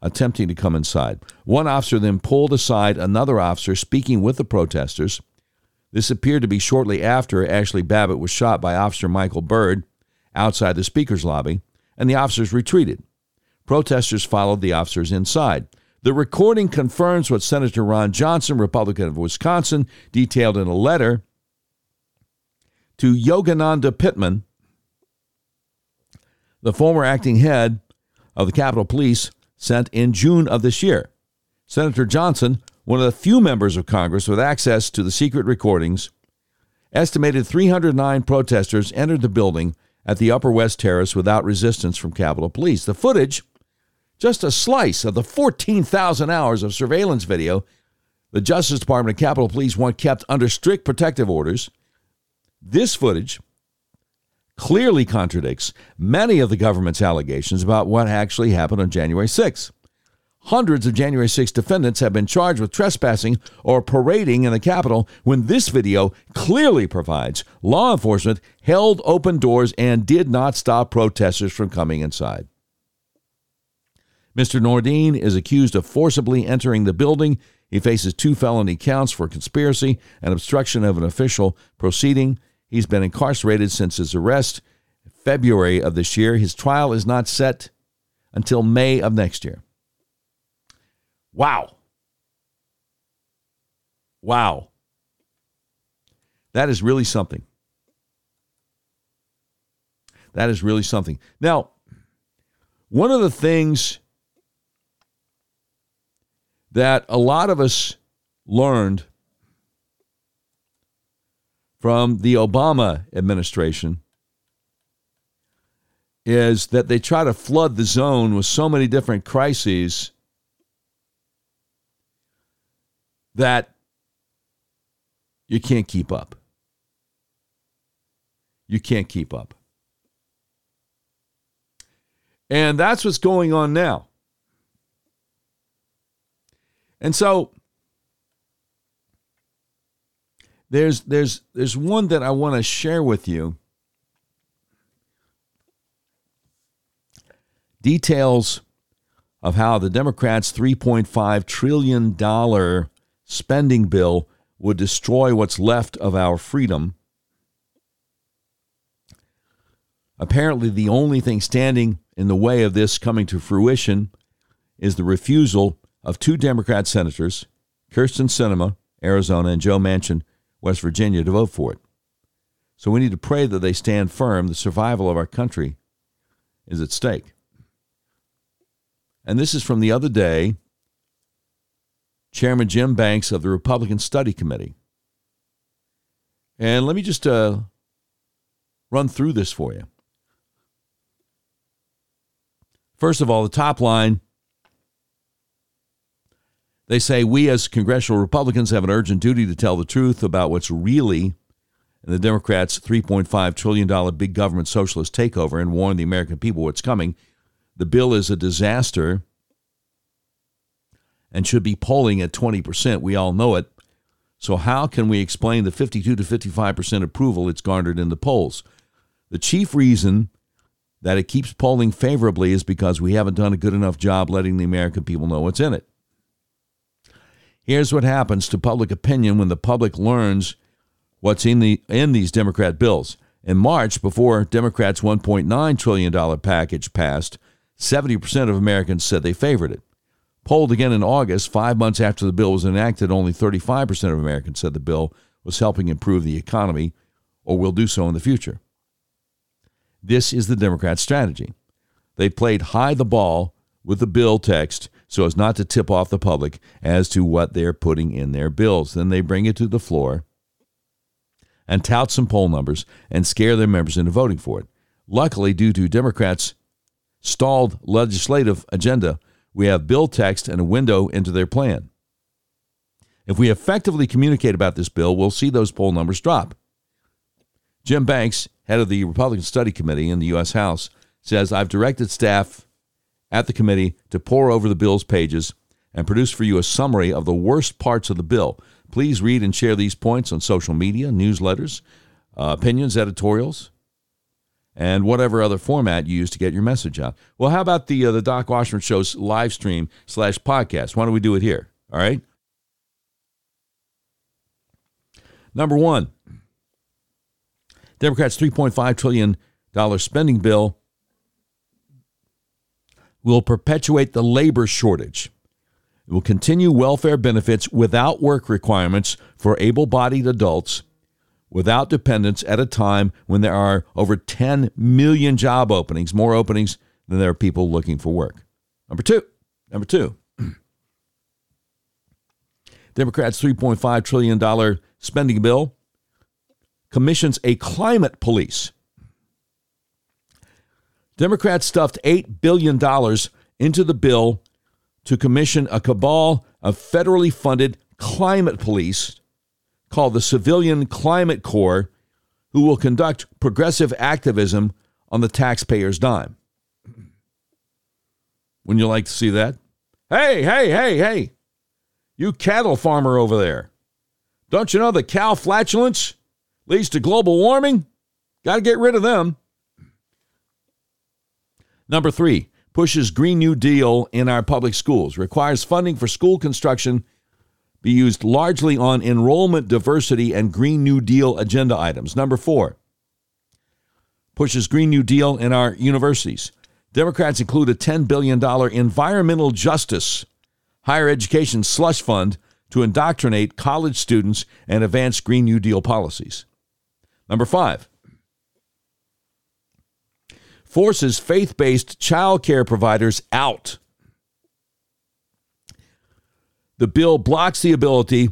attempting to come inside. One officer then pulled aside another officer speaking with the protesters. This appeared to be shortly after Ashli Babbitt was shot by Officer Michael Byrd outside the Speaker's lobby, and the officers retreated. Protesters followed the officers inside. The recording confirms what Senator Ron Johnson, Republican of Wisconsin, detailed in a letter to Yogananda Pittman, the former acting head of the Capitol Police, sent in June of this year. Senator Johnson, one of the few members of Congress with access to the secret recordings, estimated 309 protesters entered the building at the Upper West Terrace without resistance from Capitol Police. The footage, just a slice of the 14,000 hours of surveillance video the Justice Department and Capitol Police want kept under strict protective orders. This footage clearly contradicts many of the government's allegations about what actually happened on January 6th. Hundreds of January 6 defendants have been charged with trespassing or parading in the Capitol when this video clearly provides law enforcement held open doors and did not stop protesters from coming inside. Mr. Nordean is accused of forcibly entering the building. He faces two felony counts for conspiracy and obstruction of an official proceeding. He's been incarcerated since his arrest in February of this year. His trial is not set until May of next year. Wow. Wow. That is really something. That is really something. Now, one of the things that a lot of us learned from the Obama administration is that they try to flood the zone with so many different crises that you can't keep up. You can't keep up. And that's what's going on now. And so there's there's there's one that I want to share with you. Details of how the Democrats' 3.5 trillion dollar spending bill would destroy what's left of our freedom. Apparently, the only thing standing in the way of this coming to fruition is the refusal of two Democrat senators, Kyrsten Sinema, Arizona, and Joe Manchin, West Virginia, to vote for it. So we need to pray that they stand firm. The survival of our country is at stake. And this is from the other day Chairman Jim Banks of the Republican Study Committee. And let me just uh, run through this for you. First of all, the top line they say we as congressional Republicans have an urgent duty to tell the truth about what's really in the Democrats' $3.5 trillion big government socialist takeover and warn the American people what's coming. The bill is a disaster and should be polling at 20%. We all know it. So, how can we explain the 52 to 55% approval it's garnered in the polls? The chief reason that it keeps polling favorably is because we haven't done a good enough job letting the American people know what's in it. Here's what happens to public opinion when the public learns what's in the in these Democrat bills. In March, before Democrats' 1.9 trillion dollar package passed, 70% of Americans said they favored it. Polled again in August, five months after the bill was enacted, only 35% of Americans said the bill was helping improve the economy or will do so in the future. This is the Democrat strategy. They played high the ball with the bill text so as not to tip off the public as to what they're putting in their bills. Then they bring it to the floor and tout some poll numbers and scare their members into voting for it. Luckily, due to Democrats' stalled legislative agenda, we have bill text and a window into their plan. If we effectively communicate about this bill, we'll see those poll numbers drop. Jim Banks, head of the Republican Study Committee in the U.S. House, says I've directed staff at the committee to pore over the bill's pages and produce for you a summary of the worst parts of the bill. Please read and share these points on social media, newsletters, uh, opinions, editorials, and whatever other format you use to get your message out. Well, how about the uh, the Doc Washburn Show's live stream slash podcast? Why don't we do it here? All right. Number one, Democrats' three point five trillion dollar spending bill will perpetuate the labor shortage. It will continue welfare benefits without work requirements for able bodied adults without dependents at a time when there are over 10 million job openings, more openings than there are people looking for work. Number two, number two, Democrats' $3.5 trillion spending bill commissions a climate police. Democrats stuffed $8 billion into the bill to commission a cabal of federally funded climate police called the Civilian Climate Corps, who will conduct progressive activism on the taxpayer's dime. Wouldn't you like to see that? Hey, hey, hey, hey, you cattle farmer over there. Don't you know that cow flatulence leads to global warming? Got to get rid of them. Number three, pushes Green New Deal in our public schools, requires funding for school construction be used largely on enrollment diversity and Green New Deal agenda items. Number four, pushes Green New Deal in our universities. Democrats include a $10 billion environmental justice higher education slush fund to indoctrinate college students and advance Green New Deal policies. Number five, forces faith based child care providers out the bill blocks the ability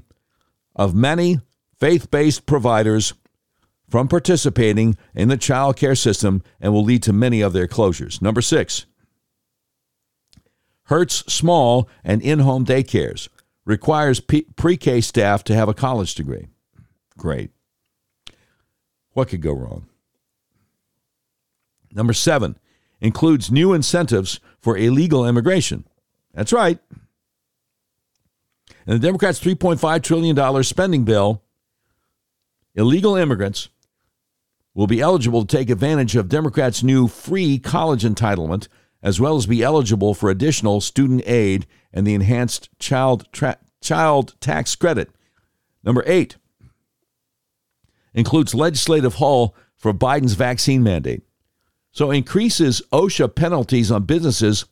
of many faith based providers from participating in the child care system and will lead to many of their closures. Number six, hurts small and in home daycares, requires pre K staff to have a college degree. Great. What could go wrong? Number seven, includes new incentives for illegal immigration. That's right. And the Democrats' $3.5 trillion spending bill, illegal immigrants will be eligible to take advantage of Democrats' new free college entitlement, as well as be eligible for additional student aid and the enhanced child, tra- child tax credit. Number eight includes legislative haul for Biden's vaccine mandate. So increases OSHA penalties on businesses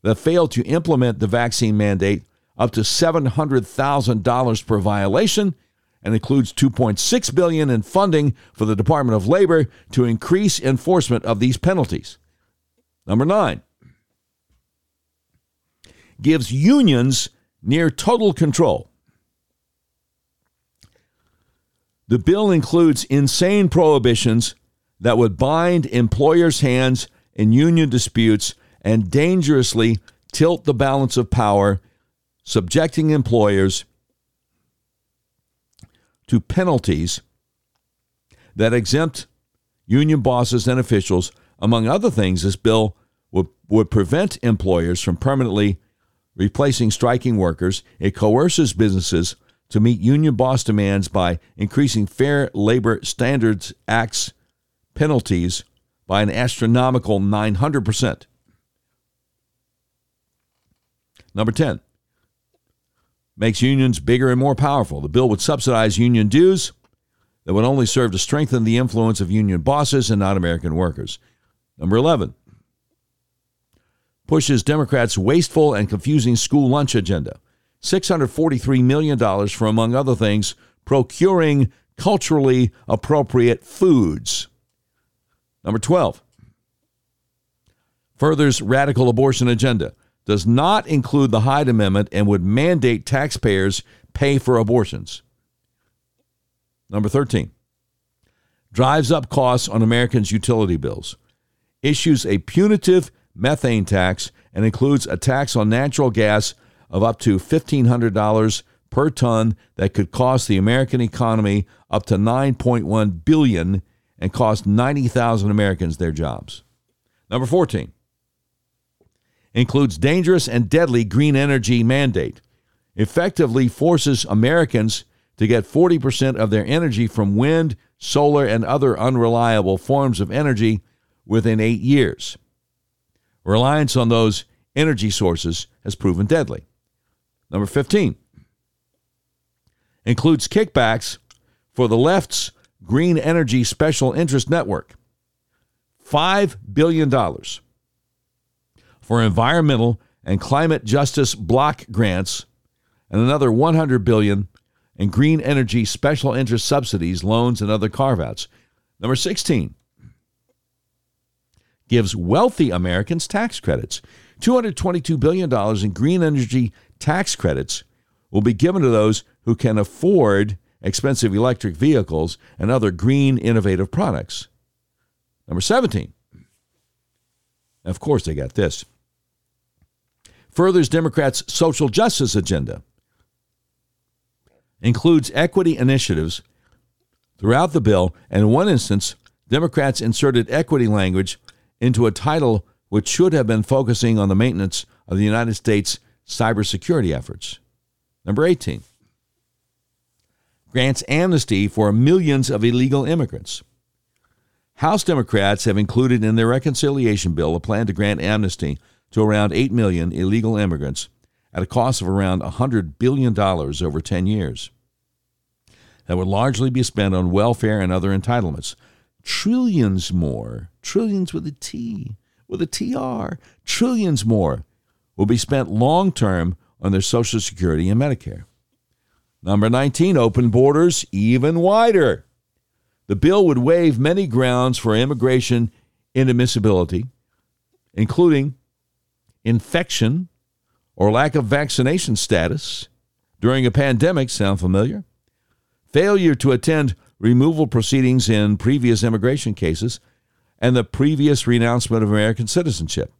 that fail to implement the vaccine mandate up to $700,000 per violation and includes 2.6 billion in funding for the Department of Labor to increase enforcement of these penalties. Number 9 gives unions near total control. The bill includes insane prohibitions that would bind employers' hands in union disputes and dangerously tilt the balance of power subjecting employers to penalties that exempt union bosses and officials. Among other things, this bill would, would prevent employers from permanently replacing striking workers. It coerces businesses to meet union boss demands by increasing Fair Labor Standards Act's penalties by an astronomical 900%. Number 10, makes unions bigger and more powerful. The bill would subsidize union dues that would only serve to strengthen the influence of union bosses and non American workers. Number 11 pushes Democrats' wasteful and confusing school lunch agenda. $643 million for, among other things, procuring culturally appropriate foods. Number 12 furthers radical abortion agenda. Does not include the Hyde Amendment and would mandate taxpayers pay for abortions. Number 13, drives up costs on Americans' utility bills, issues a punitive methane tax, and includes a tax on natural gas of up to $1,500 per ton that could cost the American economy up to 9.1 billion and cost 90,000 Americans their jobs. Number 14, includes dangerous and deadly green energy mandate, effectively forces Americans to get 40% of their energy from wind, solar, and other unreliable forms of energy within eight years. Reliance on those energy sources has proven deadly. Number 15 includes kickbacks for the left's Green Energy Special Interest Network. $5 billion for environmental and climate justice block grants and another 100 billion and green energy special interest subsidies, loans, and other carve outs. Number 16 gives wealthy Americans tax credits. $222 billion in green energy tax credits will be given to those who can afford expensive electric vehicles and other green innovative products. Number 17. Of course, they got this. Furthers Democrats' social justice agenda. Includes equity initiatives throughout the bill, and in one instance, Democrats inserted equity language into a title which should have been focusing on the maintenance of the United States cybersecurity efforts. Number 18 grants amnesty for millions of illegal immigrants. House Democrats have included in their reconciliation bill a plan to grant amnesty to around 8 million illegal immigrants at a cost of around $100 billion over 10 years. That would largely be spent on welfare and other entitlements. Trillions more, trillions with a T, with a TR, trillions more will be spent long term on their Social Security and Medicare. Number 19, open borders even wider. The bill would waive many grounds for immigration inadmissibility, including infection or lack of vaccination status during a pandemic. Sound familiar? Failure to attend removal proceedings in previous immigration cases, and the previous renouncement of American citizenship.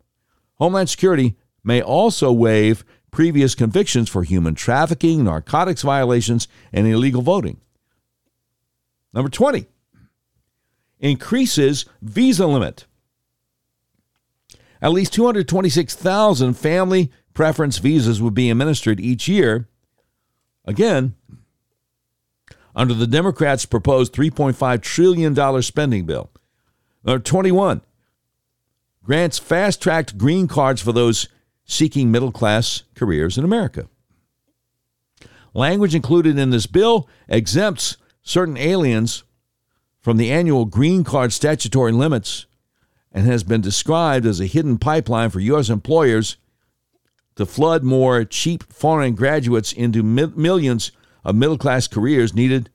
Homeland Security may also waive previous convictions for human trafficking, narcotics violations, and illegal voting. Number 20 increases visa limit. At least 226,000 family preference visas would be administered each year. Again, under the Democrats' proposed $3.5 trillion spending bill. Number 21 grants fast tracked green cards for those seeking middle class careers in America. Language included in this bill exempts certain aliens from the annual green card statutory limits and has been described as a hidden pipeline for U.S. employers to flood more cheap foreign graduates into mi- millions of middle class careers needed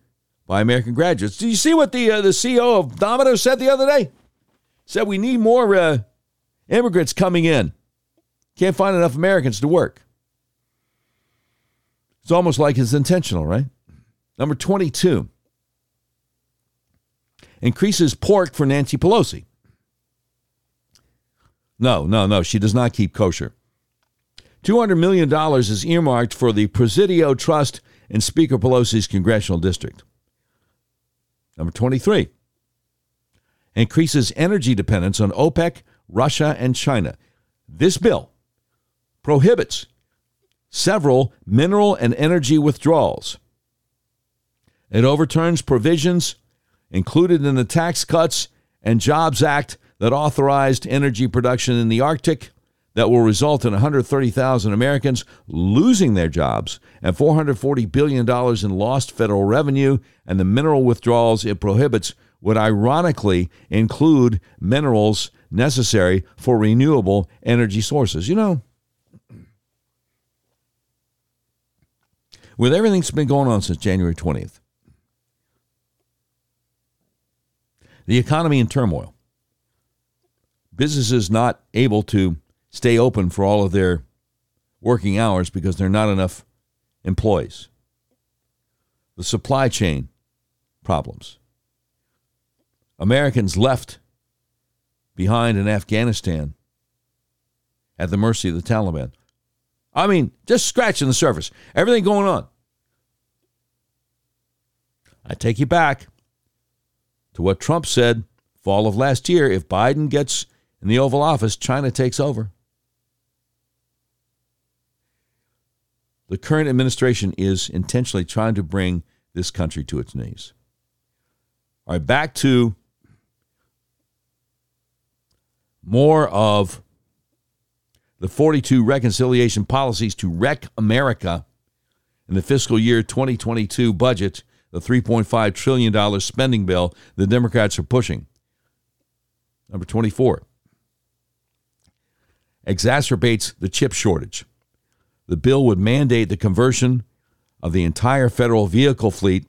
by American graduates. Do you see what the uh, the CEO of Domino's said the other day? Said we need more uh, immigrants coming in. Can't find enough Americans to work. It's almost like it's intentional, right? Number 22 increases pork for Nancy Pelosi. No, no, no, she does not keep kosher. $200 million is earmarked for the Presidio Trust in Speaker Pelosi's congressional district. Number 23 increases energy dependence on OPEC, Russia, and China. This bill prohibits several mineral and energy withdrawals. It overturns provisions included in the Tax Cuts and Jobs Act that authorized energy production in the Arctic that will result in 130,000 Americans losing their jobs and $440 billion in lost federal revenue, and the mineral withdrawals it prohibits would ironically include minerals necessary for renewable energy sources. You know, with everything that's been going on since January 20th. The economy in turmoil. Businesses not able to stay open for all of their working hours because there are not enough employees. The supply chain problems. Americans left behind in Afghanistan at the mercy of the Taliban. I mean, just scratching the surface. Everything going on. I take you back to what Trump said fall of last year. If Biden gets in the Oval Office, China takes over. The current administration is intentionally trying to bring this country to its knees. All right, back to more of the 42 reconciliation policies to wreck America in the fiscal year 2022 budget, the $3.5 trillion spending bill the Democrats are pushing. Number 24 exacerbates the chip shortage. The bill would mandate the conversion of the entire federal vehicle fleet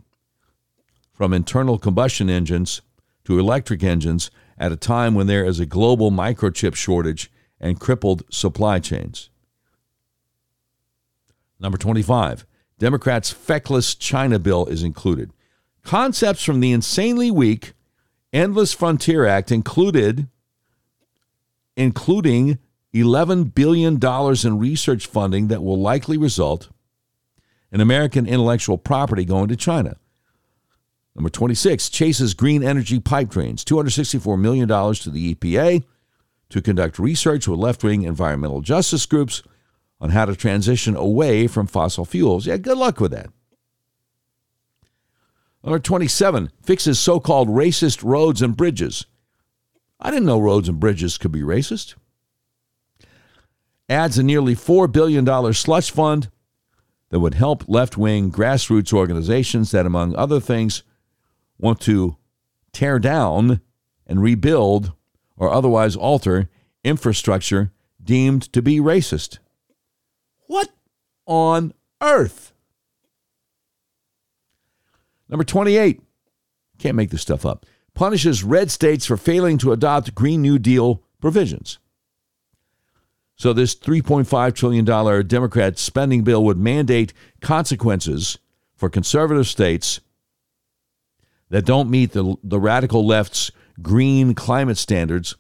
from internal combustion engines to electric engines at a time when there is a global microchip shortage and crippled supply chains. Number 25, Democrats' feckless China bill is included. Concepts from the insanely weak Endless Frontier Act included including $11 billion in research funding that will likely result in American intellectual property going to China. Number 26 chases green energy pipe drains, $264 million to the EPA to conduct research with left wing environmental justice groups on how to transition away from fossil fuels. Yeah, good luck with that. Number 27 fixes so called racist roads and bridges. I didn't know roads and bridges could be racist. Adds a nearly $4 billion slush fund that would help left wing grassroots organizations that, among other things, want to tear down and rebuild or otherwise alter infrastructure deemed to be racist. What on earth? Number 28. Can't make this stuff up. Punishes red states for failing to adopt Green New Deal provisions. So, this $3.5 trillion Democrat spending bill would mandate consequences for conservative states that don't meet the, the radical left's green climate standards,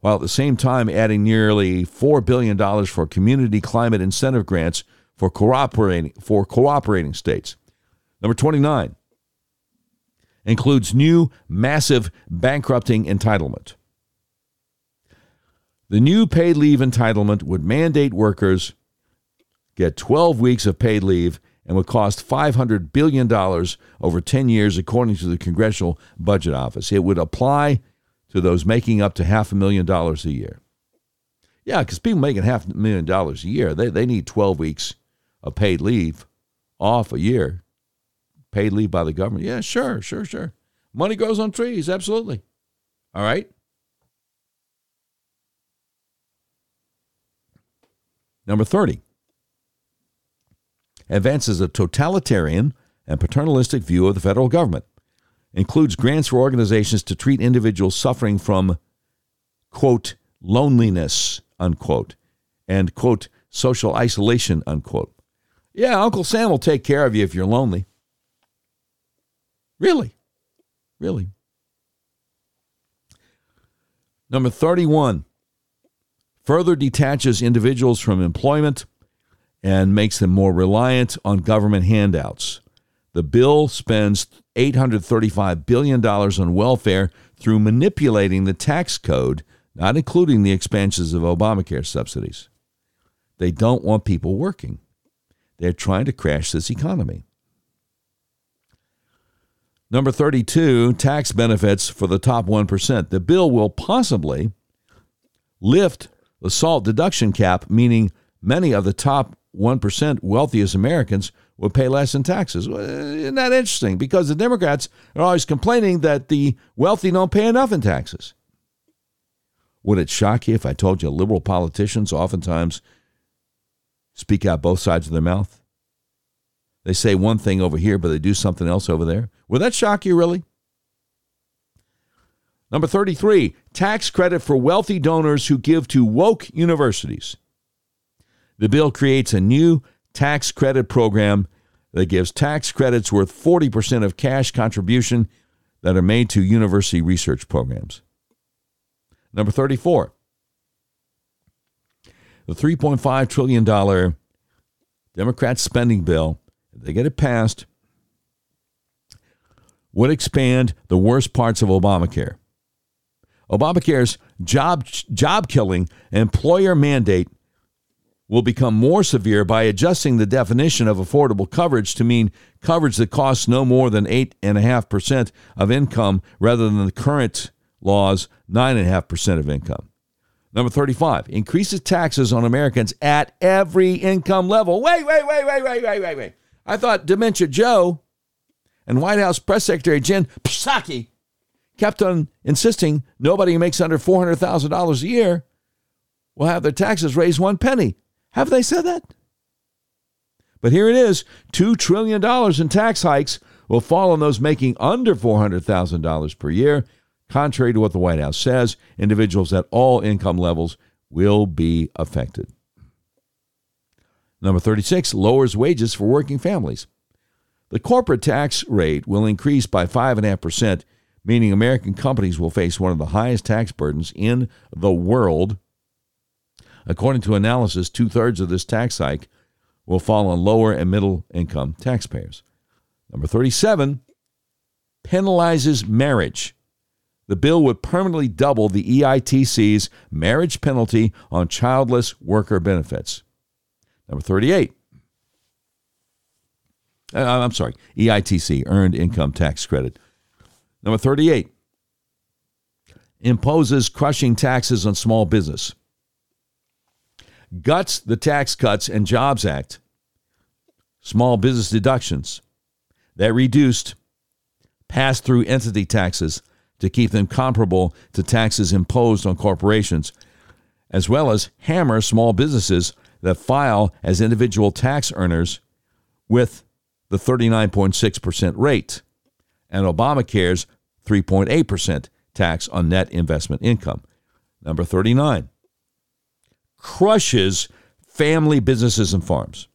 while at the same time adding nearly $4 billion for community climate incentive grants for cooperating, for cooperating states. Number 29 includes new massive bankrupting entitlement. The new paid leave entitlement would mandate workers get 12 weeks of paid leave and would cost $500 billion over 10 years, according to the Congressional Budget Office. It would apply to those making up to half a million dollars a year. Yeah, because people making half a million dollars a year, they, they need 12 weeks of paid leave off a year, paid leave by the government. Yeah, sure, sure, sure. Money grows on trees, absolutely. All right. Number 30 advances a totalitarian and paternalistic view of the federal government, includes grants for organizations to treat individuals suffering from, quote, loneliness, unquote, and, quote, social isolation, unquote. Yeah, Uncle Sam will take care of you if you're lonely. Really? Really? Number 31 further detaches individuals from employment and makes them more reliant on government handouts. The bill spends $835 billion on welfare through manipulating the tax code, not including the expansions of Obamacare subsidies. They don't want people working. They're trying to crash this economy. Number 32, tax benefits for the top 1%. The bill will possibly lift the SALT deduction cap, meaning many of the top 1% wealthiest Americans will pay less in taxes. Isn't that interesting? Because the Democrats are always complaining that the wealthy don't pay enough in taxes. Would it shock you if I told you liberal politicians oftentimes speak out both sides of their mouth? They say one thing over here, but they do something else over there. Would that shock you, really? Number 33, tax credit for wealthy donors who give to woke universities. The bill creates a new tax credit program that gives tax credits worth 40% of cash contribution that are made to university research programs. Number 34, the $3.5 trillion Democrat spending bill, if they get it passed, would expand the worst parts of Obamacare. Obamacare's job, job killing employer mandate will become more severe by adjusting the definition of affordable coverage to mean coverage that costs no more than 8.5% of income rather than the current law's 9.5% of income. Number 35, increases taxes on Americans at every income level. Wait, wait, wait, wait, wait, wait, wait, wait. I thought Dementia Joe and White House Press Secretary Jen Psaki kept on insisting nobody who makes under $400,000 a year will have their taxes raised one penny. Have they said that? But here it is $2 trillion in tax hikes will fall on those making under $400,000 per year. Contrary to what the White House says, individuals at all income levels will be affected. Number 36 lowers wages for working families. The corporate tax rate will increase by 5.5%, meaning American companies will face one of the highest tax burdens in the world. According to analysis, two thirds of this tax hike will fall on lower and middle income taxpayers. Number 37 penalizes marriage. The bill would permanently double the EITC's marriage penalty on childless worker benefits. Number 38. Uh, I'm sorry, EITC, Earned Income Tax Credit. Number 38. Imposes crushing taxes on small business. Guts the Tax Cuts and Jobs Act. Small business deductions that reduced pass through entity taxes to keep them comparable to taxes imposed on corporations, as well as hammer small businesses that file as individual tax earners with the 39.6% rate and Obamacare's 3.8% tax on net investment income. Number 39 crushes family businesses and farms.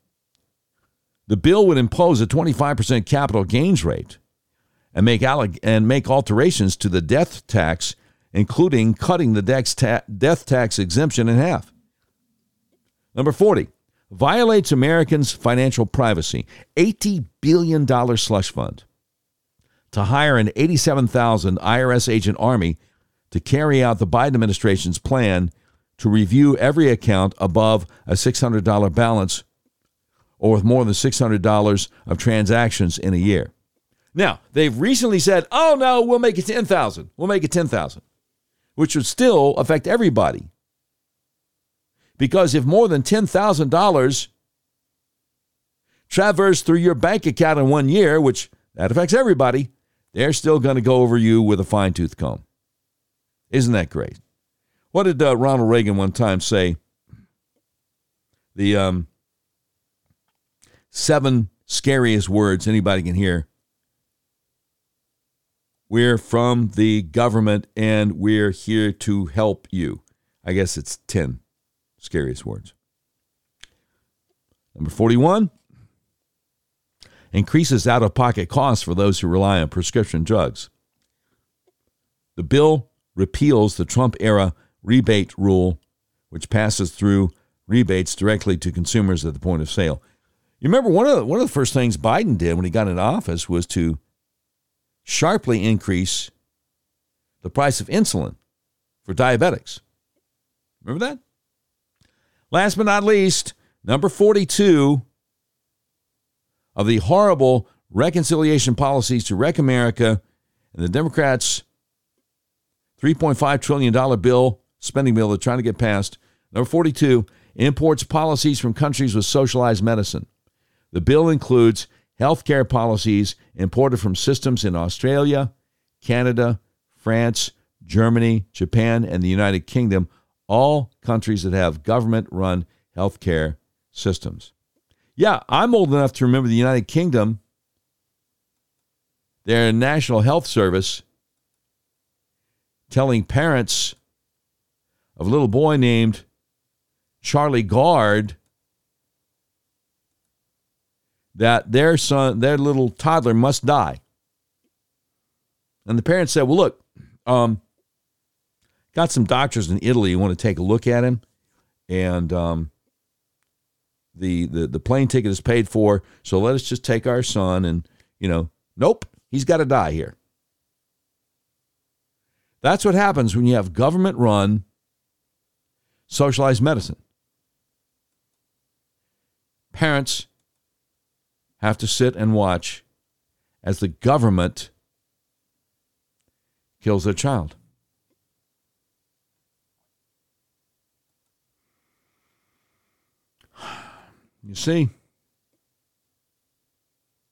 The bill would impose a 25% capital gains rate and make, alleg- and make alterations to the death tax, including cutting the death tax exemption in half. Number 40, violates Americans' financial privacy. $80 billion slush fund to hire an 87,000 IRS agent army to carry out the Biden administration's plan to review every account above a $600 balance or with more than $600 of transactions in a year. Now, they've recently said, "Oh no, we'll make it 10,000. We'll make it 10,000." Which would still affect everybody. Because if more than $10,000 traverse through your bank account in one year, which that affects everybody, they're still going to go over you with a fine tooth comb. Isn't that great? What did uh, Ronald Reagan one time say? The um, seven scariest words anybody can hear. We're from the government and we're here to help you. I guess it's 10 scariest words. Number 41 increases out of pocket costs for those who rely on prescription drugs. The bill repeals the Trump era rebate rule, which passes through rebates directly to consumers at the point of sale. You remember one of the, one of the first things Biden did when he got into office was to sharply increase the price of insulin for diabetics. Remember that? Last but not least, number 42 of the horrible reconciliation policies to wreck America and the Democrats' $3.5 trillion bill, spending bill they're trying to get passed. Number 42 imports policies from countries with socialized medicine. The bill includes health care policies imported from systems in Australia, Canada, France, Germany, Japan, and the United Kingdom, all countries that have government run health care systems. Yeah, I'm old enough to remember the United Kingdom, their National Health Service telling parents of a little boy named Charlie Gard that their son, their little toddler must die. And the parents said, Well, look, um, got some doctors in Italy who want to take a look at him. And um, the, the, the plane ticket is paid for. So let us just take our son and, you know, nope, he's got to die here. That's what happens when you have government run socialized medicine. Parents have to sit and watch as the government kills their child. You see,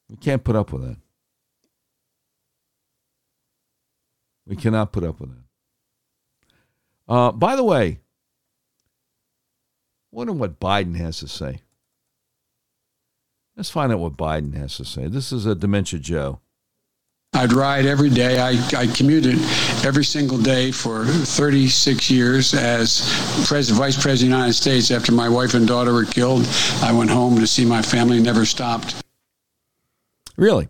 we can't put up with that. We cannot put up with that. Uh, by the way, wonder what Biden has to say. Let's find out what Biden has to say. This is a Dementia Joe. I'd ride every day. I, I commuted every single day for 36 years as president, vice president of the United States. After my wife and daughter were killed, I went home to see my family, never stopped. Really?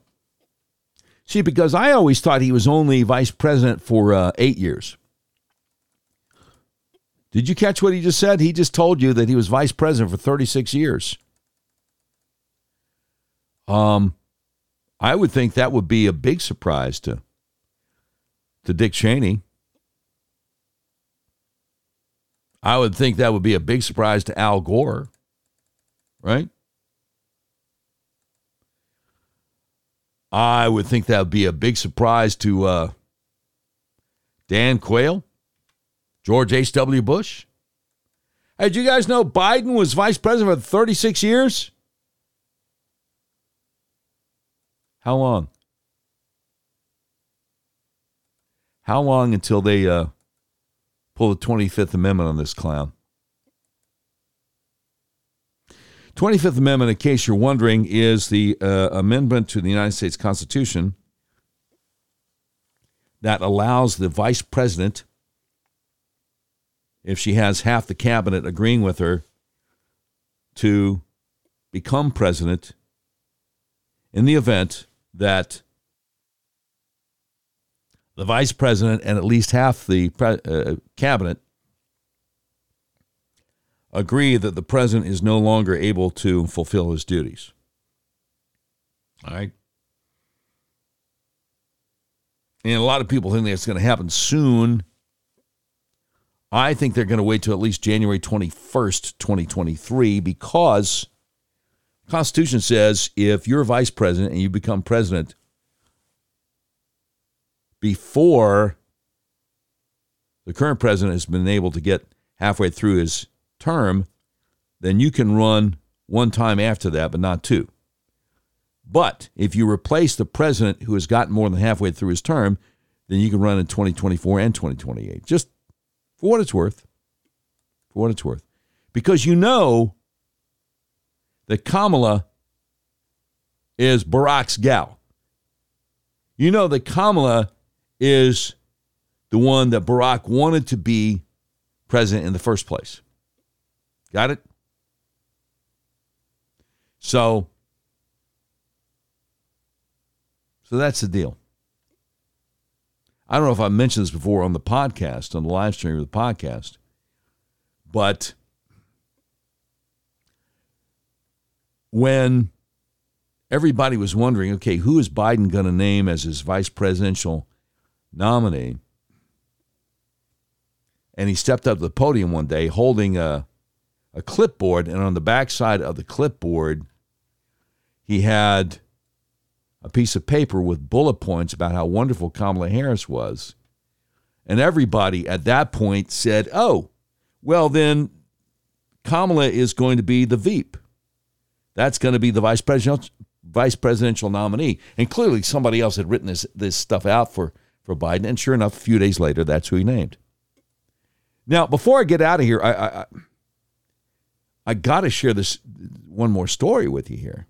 See, because I always thought he was only vice president for uh, eight years. Did you catch what he just said? He just told you that he was vice president for 36 years. Um, I would think that would be a big surprise to to Dick Cheney. I would think that would be a big surprise to Al Gore, right? I would think that would be a big surprise to uh, Dan Quayle, George H.W. Bush. Hey, did you guys know Biden was vice president for 36 years? How long? How long until they uh, pull the 25th Amendment on this clown? 25th Amendment, in case you're wondering, is the uh, amendment to the United States Constitution that allows the vice president, if she has half the cabinet agreeing with her, to become president in the event that the vice president and at least half the pre- uh, cabinet agree that the president is no longer able to fulfill his duties. All right. And a lot of people think that's going to happen soon. I think they're going to wait till at least January 21st, 2023, because the Constitution says if you're vice president and you become president before the current president has been able to get halfway through his term, then you can run one time after that, but not two. But if you replace the president who has gotten more than halfway through his term, then you can run in 2024 and 2028. Just for what it's worth. For what it's worth. Because you know that Kamala is Barack's gal. You know that Kamala is the one that Barack wanted to be president in the first place. Got it? So, so that's the deal. I don't know if I mentioned this before on the podcast, on the live stream of the podcast, but when everybody was wondering, okay, who is Biden going to name as his vice presidential nominee? And he stepped up to the podium one day holding a a clipboard, and on the backside of the clipboard, he had a piece of paper with bullet points about how wonderful Kamala Harris was. And everybody at that point said, oh, well, then Kamala is going to be the Veep. That's going to be the vice presidential vice presidential nominee. And clearly somebody else had written this, this stuff out for, for Biden. And sure enough, a few days later, that's who he named. Now, before I get out of here, I, I, I got to share this one more story with you here.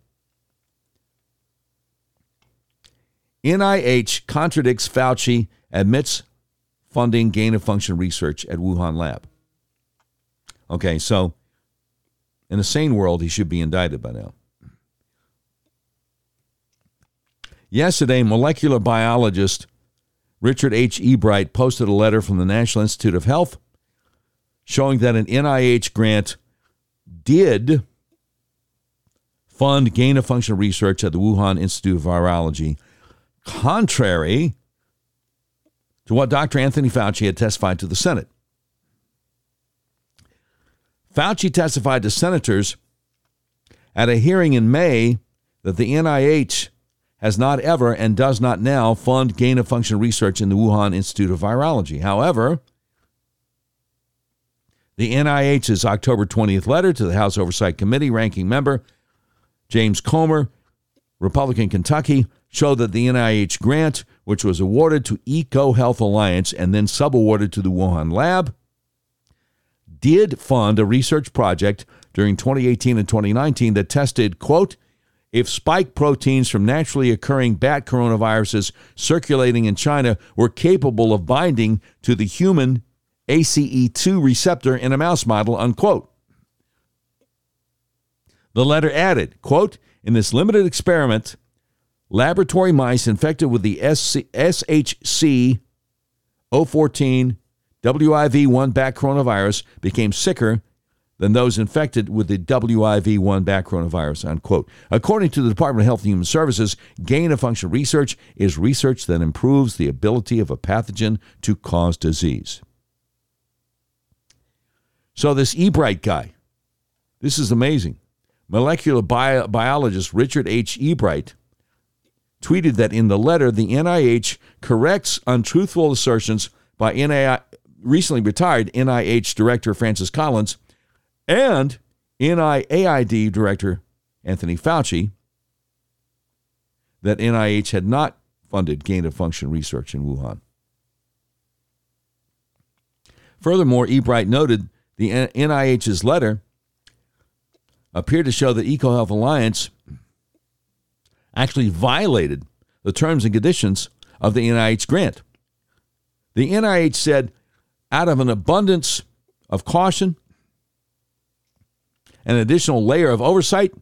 NIH contradicts Fauci, admits funding gain of function research at Wuhan lab. Okay, so in a sane world, he should be indicted by now. Yesterday, molecular biologist Richard H. Ebright posted a letter from the National Institute of Health showing that an NIH grant did fund gain of function research at the Wuhan Institute of Virology, contrary to what Dr. Anthony Fauci had testified to the Senate. Fauci testified to senators at a hearing in May that the NIH has not ever and does not now fund gain of function research in the Wuhan Institute of Virology. However, the NIH's October 20th letter to the House Oversight Committee ranking member James Comer, Republican Kentucky, showed that the NIH grant, which was awarded to EcoHealth Alliance and then subawarded to the Wuhan lab, did fund a research project during 2018 and 2019 that tested, quote, if spike proteins from naturally occurring bat coronaviruses circulating in China were capable of binding to the human ACE2 receptor in a mouse model, unquote. The letter added, quote, in this limited experiment, laboratory mice infected with the SHC 014 WIV1 bat coronavirus became sicker than those infected with the WIV1 bat coronavirus, unquote. According to the Department of Health and Human Services, gain of function research is research that improves the ability of a pathogen to cause disease. So, this Ebright guy, this is amazing. Molecular bio- biologist Richard H. Ebright tweeted that in the letter, the NIH corrects untruthful assertions by NIH, recently retired NIH Director Francis Collins and NIAID Director Anthony Fauci that NIH had not funded gain of function research in Wuhan. Furthermore, Ebright noted the NIH's letter appeared to show that EcoHealth Alliance actually violated the terms and conditions of the NIH grant. The NIH said, out of an abundance of caution, an additional layer of oversight,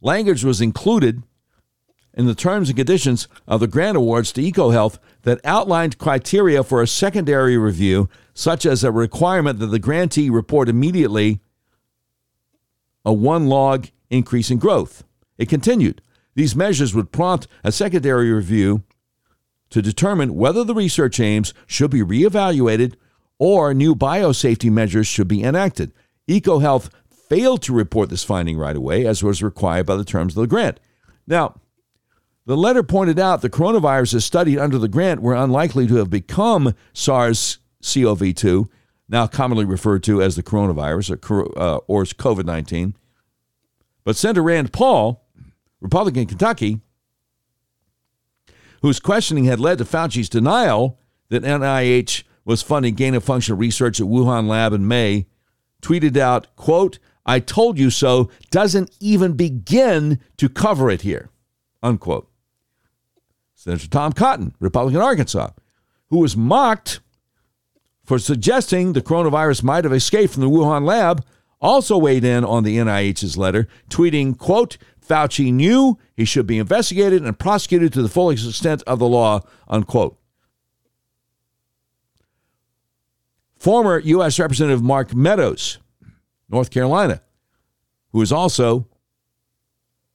language was included in the terms and conditions of the grant awards to EcoHealth that outlined criteria for a secondary review, such as a requirement that the grantee report immediately a one log increase in growth. It continued. These measures would prompt a secondary review to determine whether the research aims should be reevaluated or new biosafety measures should be enacted. EcoHealth failed to report this finding right away, as was required by the terms of the grant. Now, the letter pointed out the coronaviruses studied under the grant were unlikely to have become SARS CoV 2, now commonly referred to as the coronavirus or, uh, or COVID 19. But Senator Rand Paul, Republican Kentucky, whose questioning had led to Fauci's denial that NIH was funding gain of function research at Wuhan lab in May, tweeted out, quote, I told you so doesn't even begin to cover it here, unquote. Senator Tom Cotton, Republican Arkansas, who was mocked for suggesting the coronavirus might have escaped from the Wuhan lab, also weighed in on the NIH's letter, tweeting, quote, Fauci knew he should be investigated and prosecuted to the full extent of the law, unquote. Former U.S. Representative Mark Meadows, North Carolina, who is also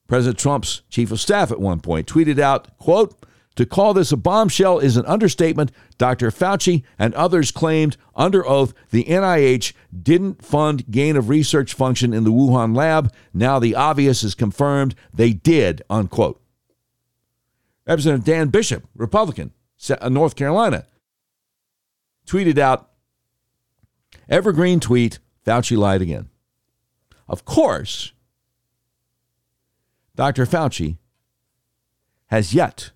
President Trump's chief of staff at one point, tweeted out, quote, to call this a bombshell is an understatement. Dr. Fauci and others claimed under oath the NIH didn't fund gain of research function in the Wuhan lab. Now the obvious is confirmed they did, unquote. Representative Dan Bishop, Republican, uh, North Carolina, tweeted out evergreen tweet Fauci lied again. Of course, Dr. Fauci has yet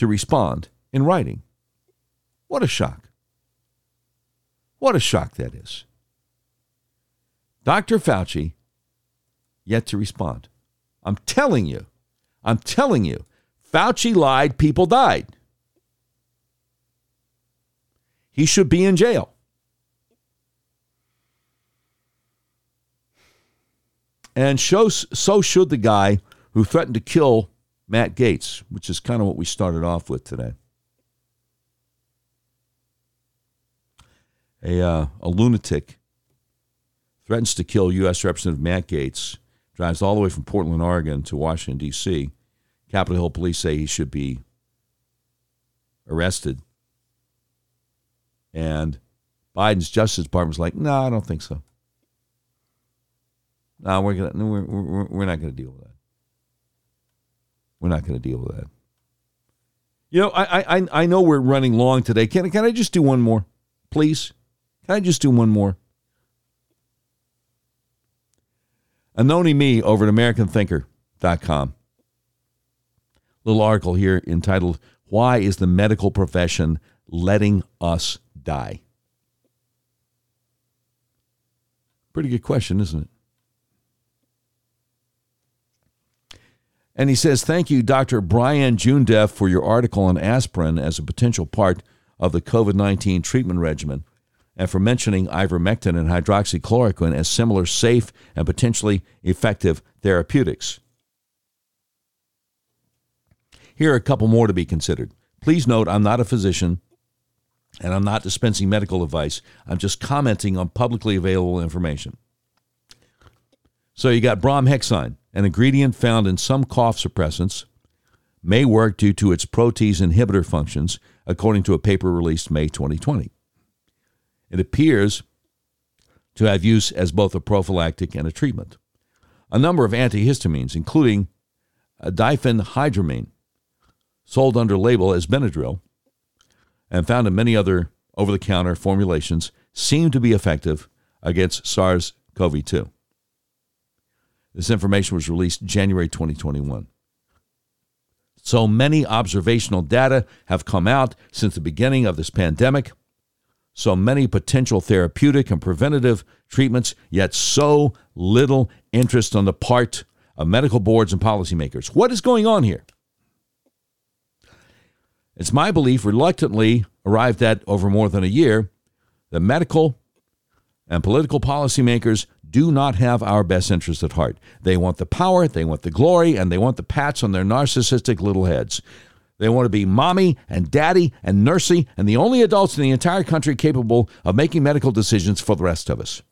to respond in writing. What a shock. What a shock that is. Dr. Fauci yet to respond. I'm telling you, I'm telling you, Fauci lied, people died. He should be in jail. And so, so should the guy who threatened to kill Matt Gaetz, which is kind of what we started off with today. A, uh, a lunatic threatens to kill U.S. Representative Matt Gaetz, drives all the way from Portland, Oregon to Washington, D.C. Capitol Hill police say he should be arrested. And Biden's Justice Department like, no, I don't think so. No, we're, we're, we're not going to deal with that. We're not going to deal with that. You know, I, I I know we're running long today. Can can I just do one more, please? Can I just do one more? Anony Mee over at AmericanThinker.com. Little article here entitled "Why is the medical profession letting us die?" Pretty good question, isn't it? And he says, Thank you, Dr. Brian Joondeph, for your article on aspirin as a potential part of the COVID 19 treatment regimen and for mentioning ivermectin and hydroxychloroquine as similar safe and potentially effective therapeutics. Here are a couple more to be considered. Please note I'm not a physician and I'm not dispensing medical advice. I'm just commenting on publicly available information. So you got bromhexine, an ingredient found in some cough suppressants, may work due to its protease inhibitor functions, according to a paper released May 2020. It appears to have use as both a prophylactic and a treatment. A number of antihistamines, including uh, diphenhydramine, sold under label as Benadryl, and found in many other over the counter formulations, seem to be effective against SARS CoV 2. This information was released January 2021. So many observational data have come out since the beginning of this pandemic. So many potential therapeutic and preventative treatments, yet so little interest on the part of medical boards and policymakers. What is going on here? It's my belief, reluctantly arrived at over more than a year, that medical and political policymakers do not have our best interest at heart. They want the power, they want the glory, and they want the pats on their narcissistic little heads. They want to be mommy and daddy and nursey and the only adults in the entire country capable of making medical decisions for the rest of us.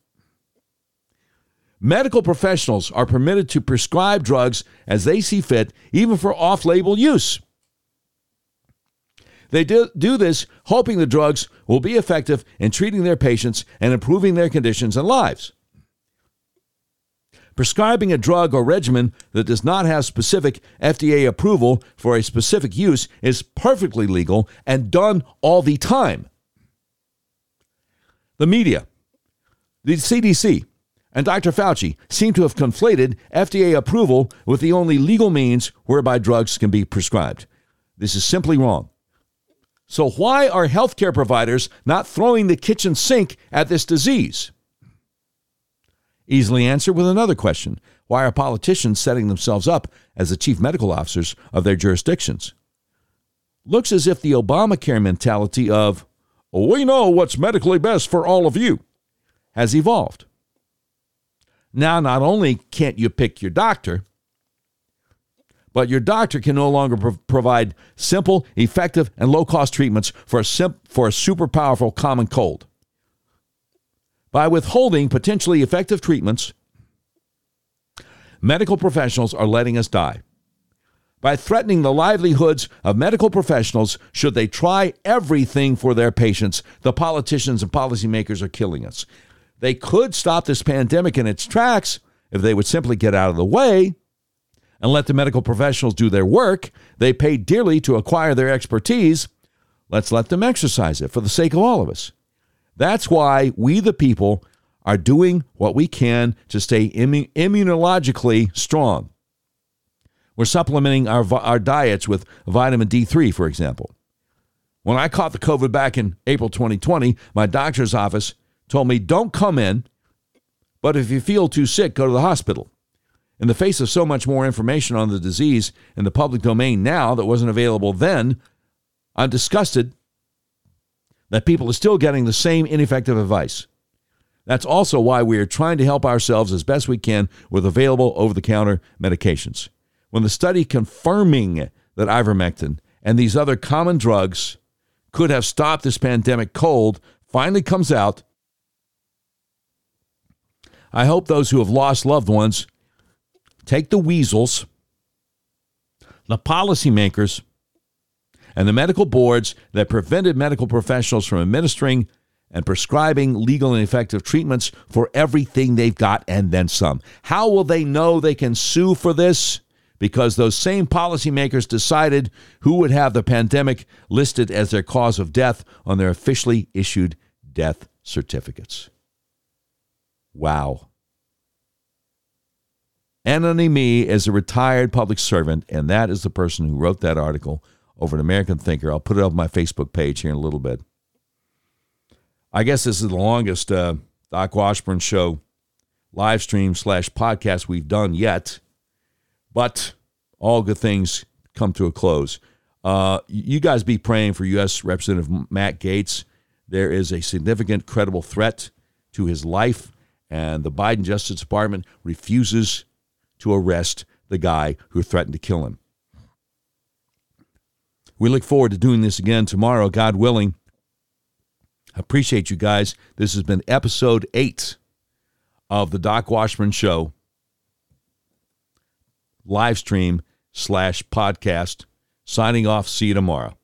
Medical professionals are permitted to prescribe drugs as they see fit, even for off label use. They do, do this hoping the drugs will be effective in treating their patients and improving their conditions and lives. Prescribing a drug or regimen that does not have specific FDA approval for a specific use is perfectly legal and done all the time. The media, the CDC, and Dr. Fauci seem to have conflated FDA approval with the only legal means whereby drugs can be prescribed. This is simply wrong. So, why are healthcare providers not throwing the kitchen sink at this disease? Easily answered with another question Why are politicians setting themselves up as the chief medical officers of their jurisdictions? Looks as if the Obamacare mentality of, we know what's medically best for all of you, has evolved. Now, not only can't you pick your doctor, but your doctor can no longer pro- provide simple, effective, and low cost treatments for a, sim- for a super powerful common cold. By withholding potentially effective treatments, medical professionals are letting us die. By threatening the livelihoods of medical professionals, should they try everything for their patients, the politicians and policymakers are killing us. They could stop this pandemic in its tracks if they would simply get out of the way and let the medical professionals do their work. They pay dearly to acquire their expertise. Let's let them exercise it for the sake of all of us. That's why we, the people, are doing what we can to stay immu- immunologically strong. We're supplementing our, our diets with vitamin D3, for example. When I caught the COVID back in April 2020, my doctor's office told me don't come in, but if you feel too sick, go to the hospital. In the face of so much more information on the disease in the public domain now that wasn't available then, I'm disgusted that people are still getting the same ineffective advice. That's also why we are trying to help ourselves as best we can with available over the counter medications. When the study confirming that ivermectin and these other common drugs could have stopped this pandemic cold finally comes out, I hope those who have lost loved ones take the weasels, the policymakers, and the medical boards that prevented medical professionals from administering and prescribing legal and effective treatments for everything they've got and then some. How will they know they can sue for this? Because those same policymakers decided who would have the pandemic listed as their cause of death on their officially issued death certificates. Wow. Anthony Me is a retired public servant, and that is the person who wrote that article over an American Thinker. I'll put it up on my Facebook page here in a little bit. I guess this is the longest uh, Doc Washburn show live stream slash podcast we've done yet. But all good things come to a close. Uh, you guys be praying for U.S. Representative Matt Gaetz. There is a significant, credible threat to his life, and the Biden Justice Department refuses to arrest the guy who threatened to kill him. We look forward to doing this again tomorrow, God willing. I appreciate you guys. This has been episode eight of the Doc Washburn Show live stream slash podcast. Signing off. See you tomorrow.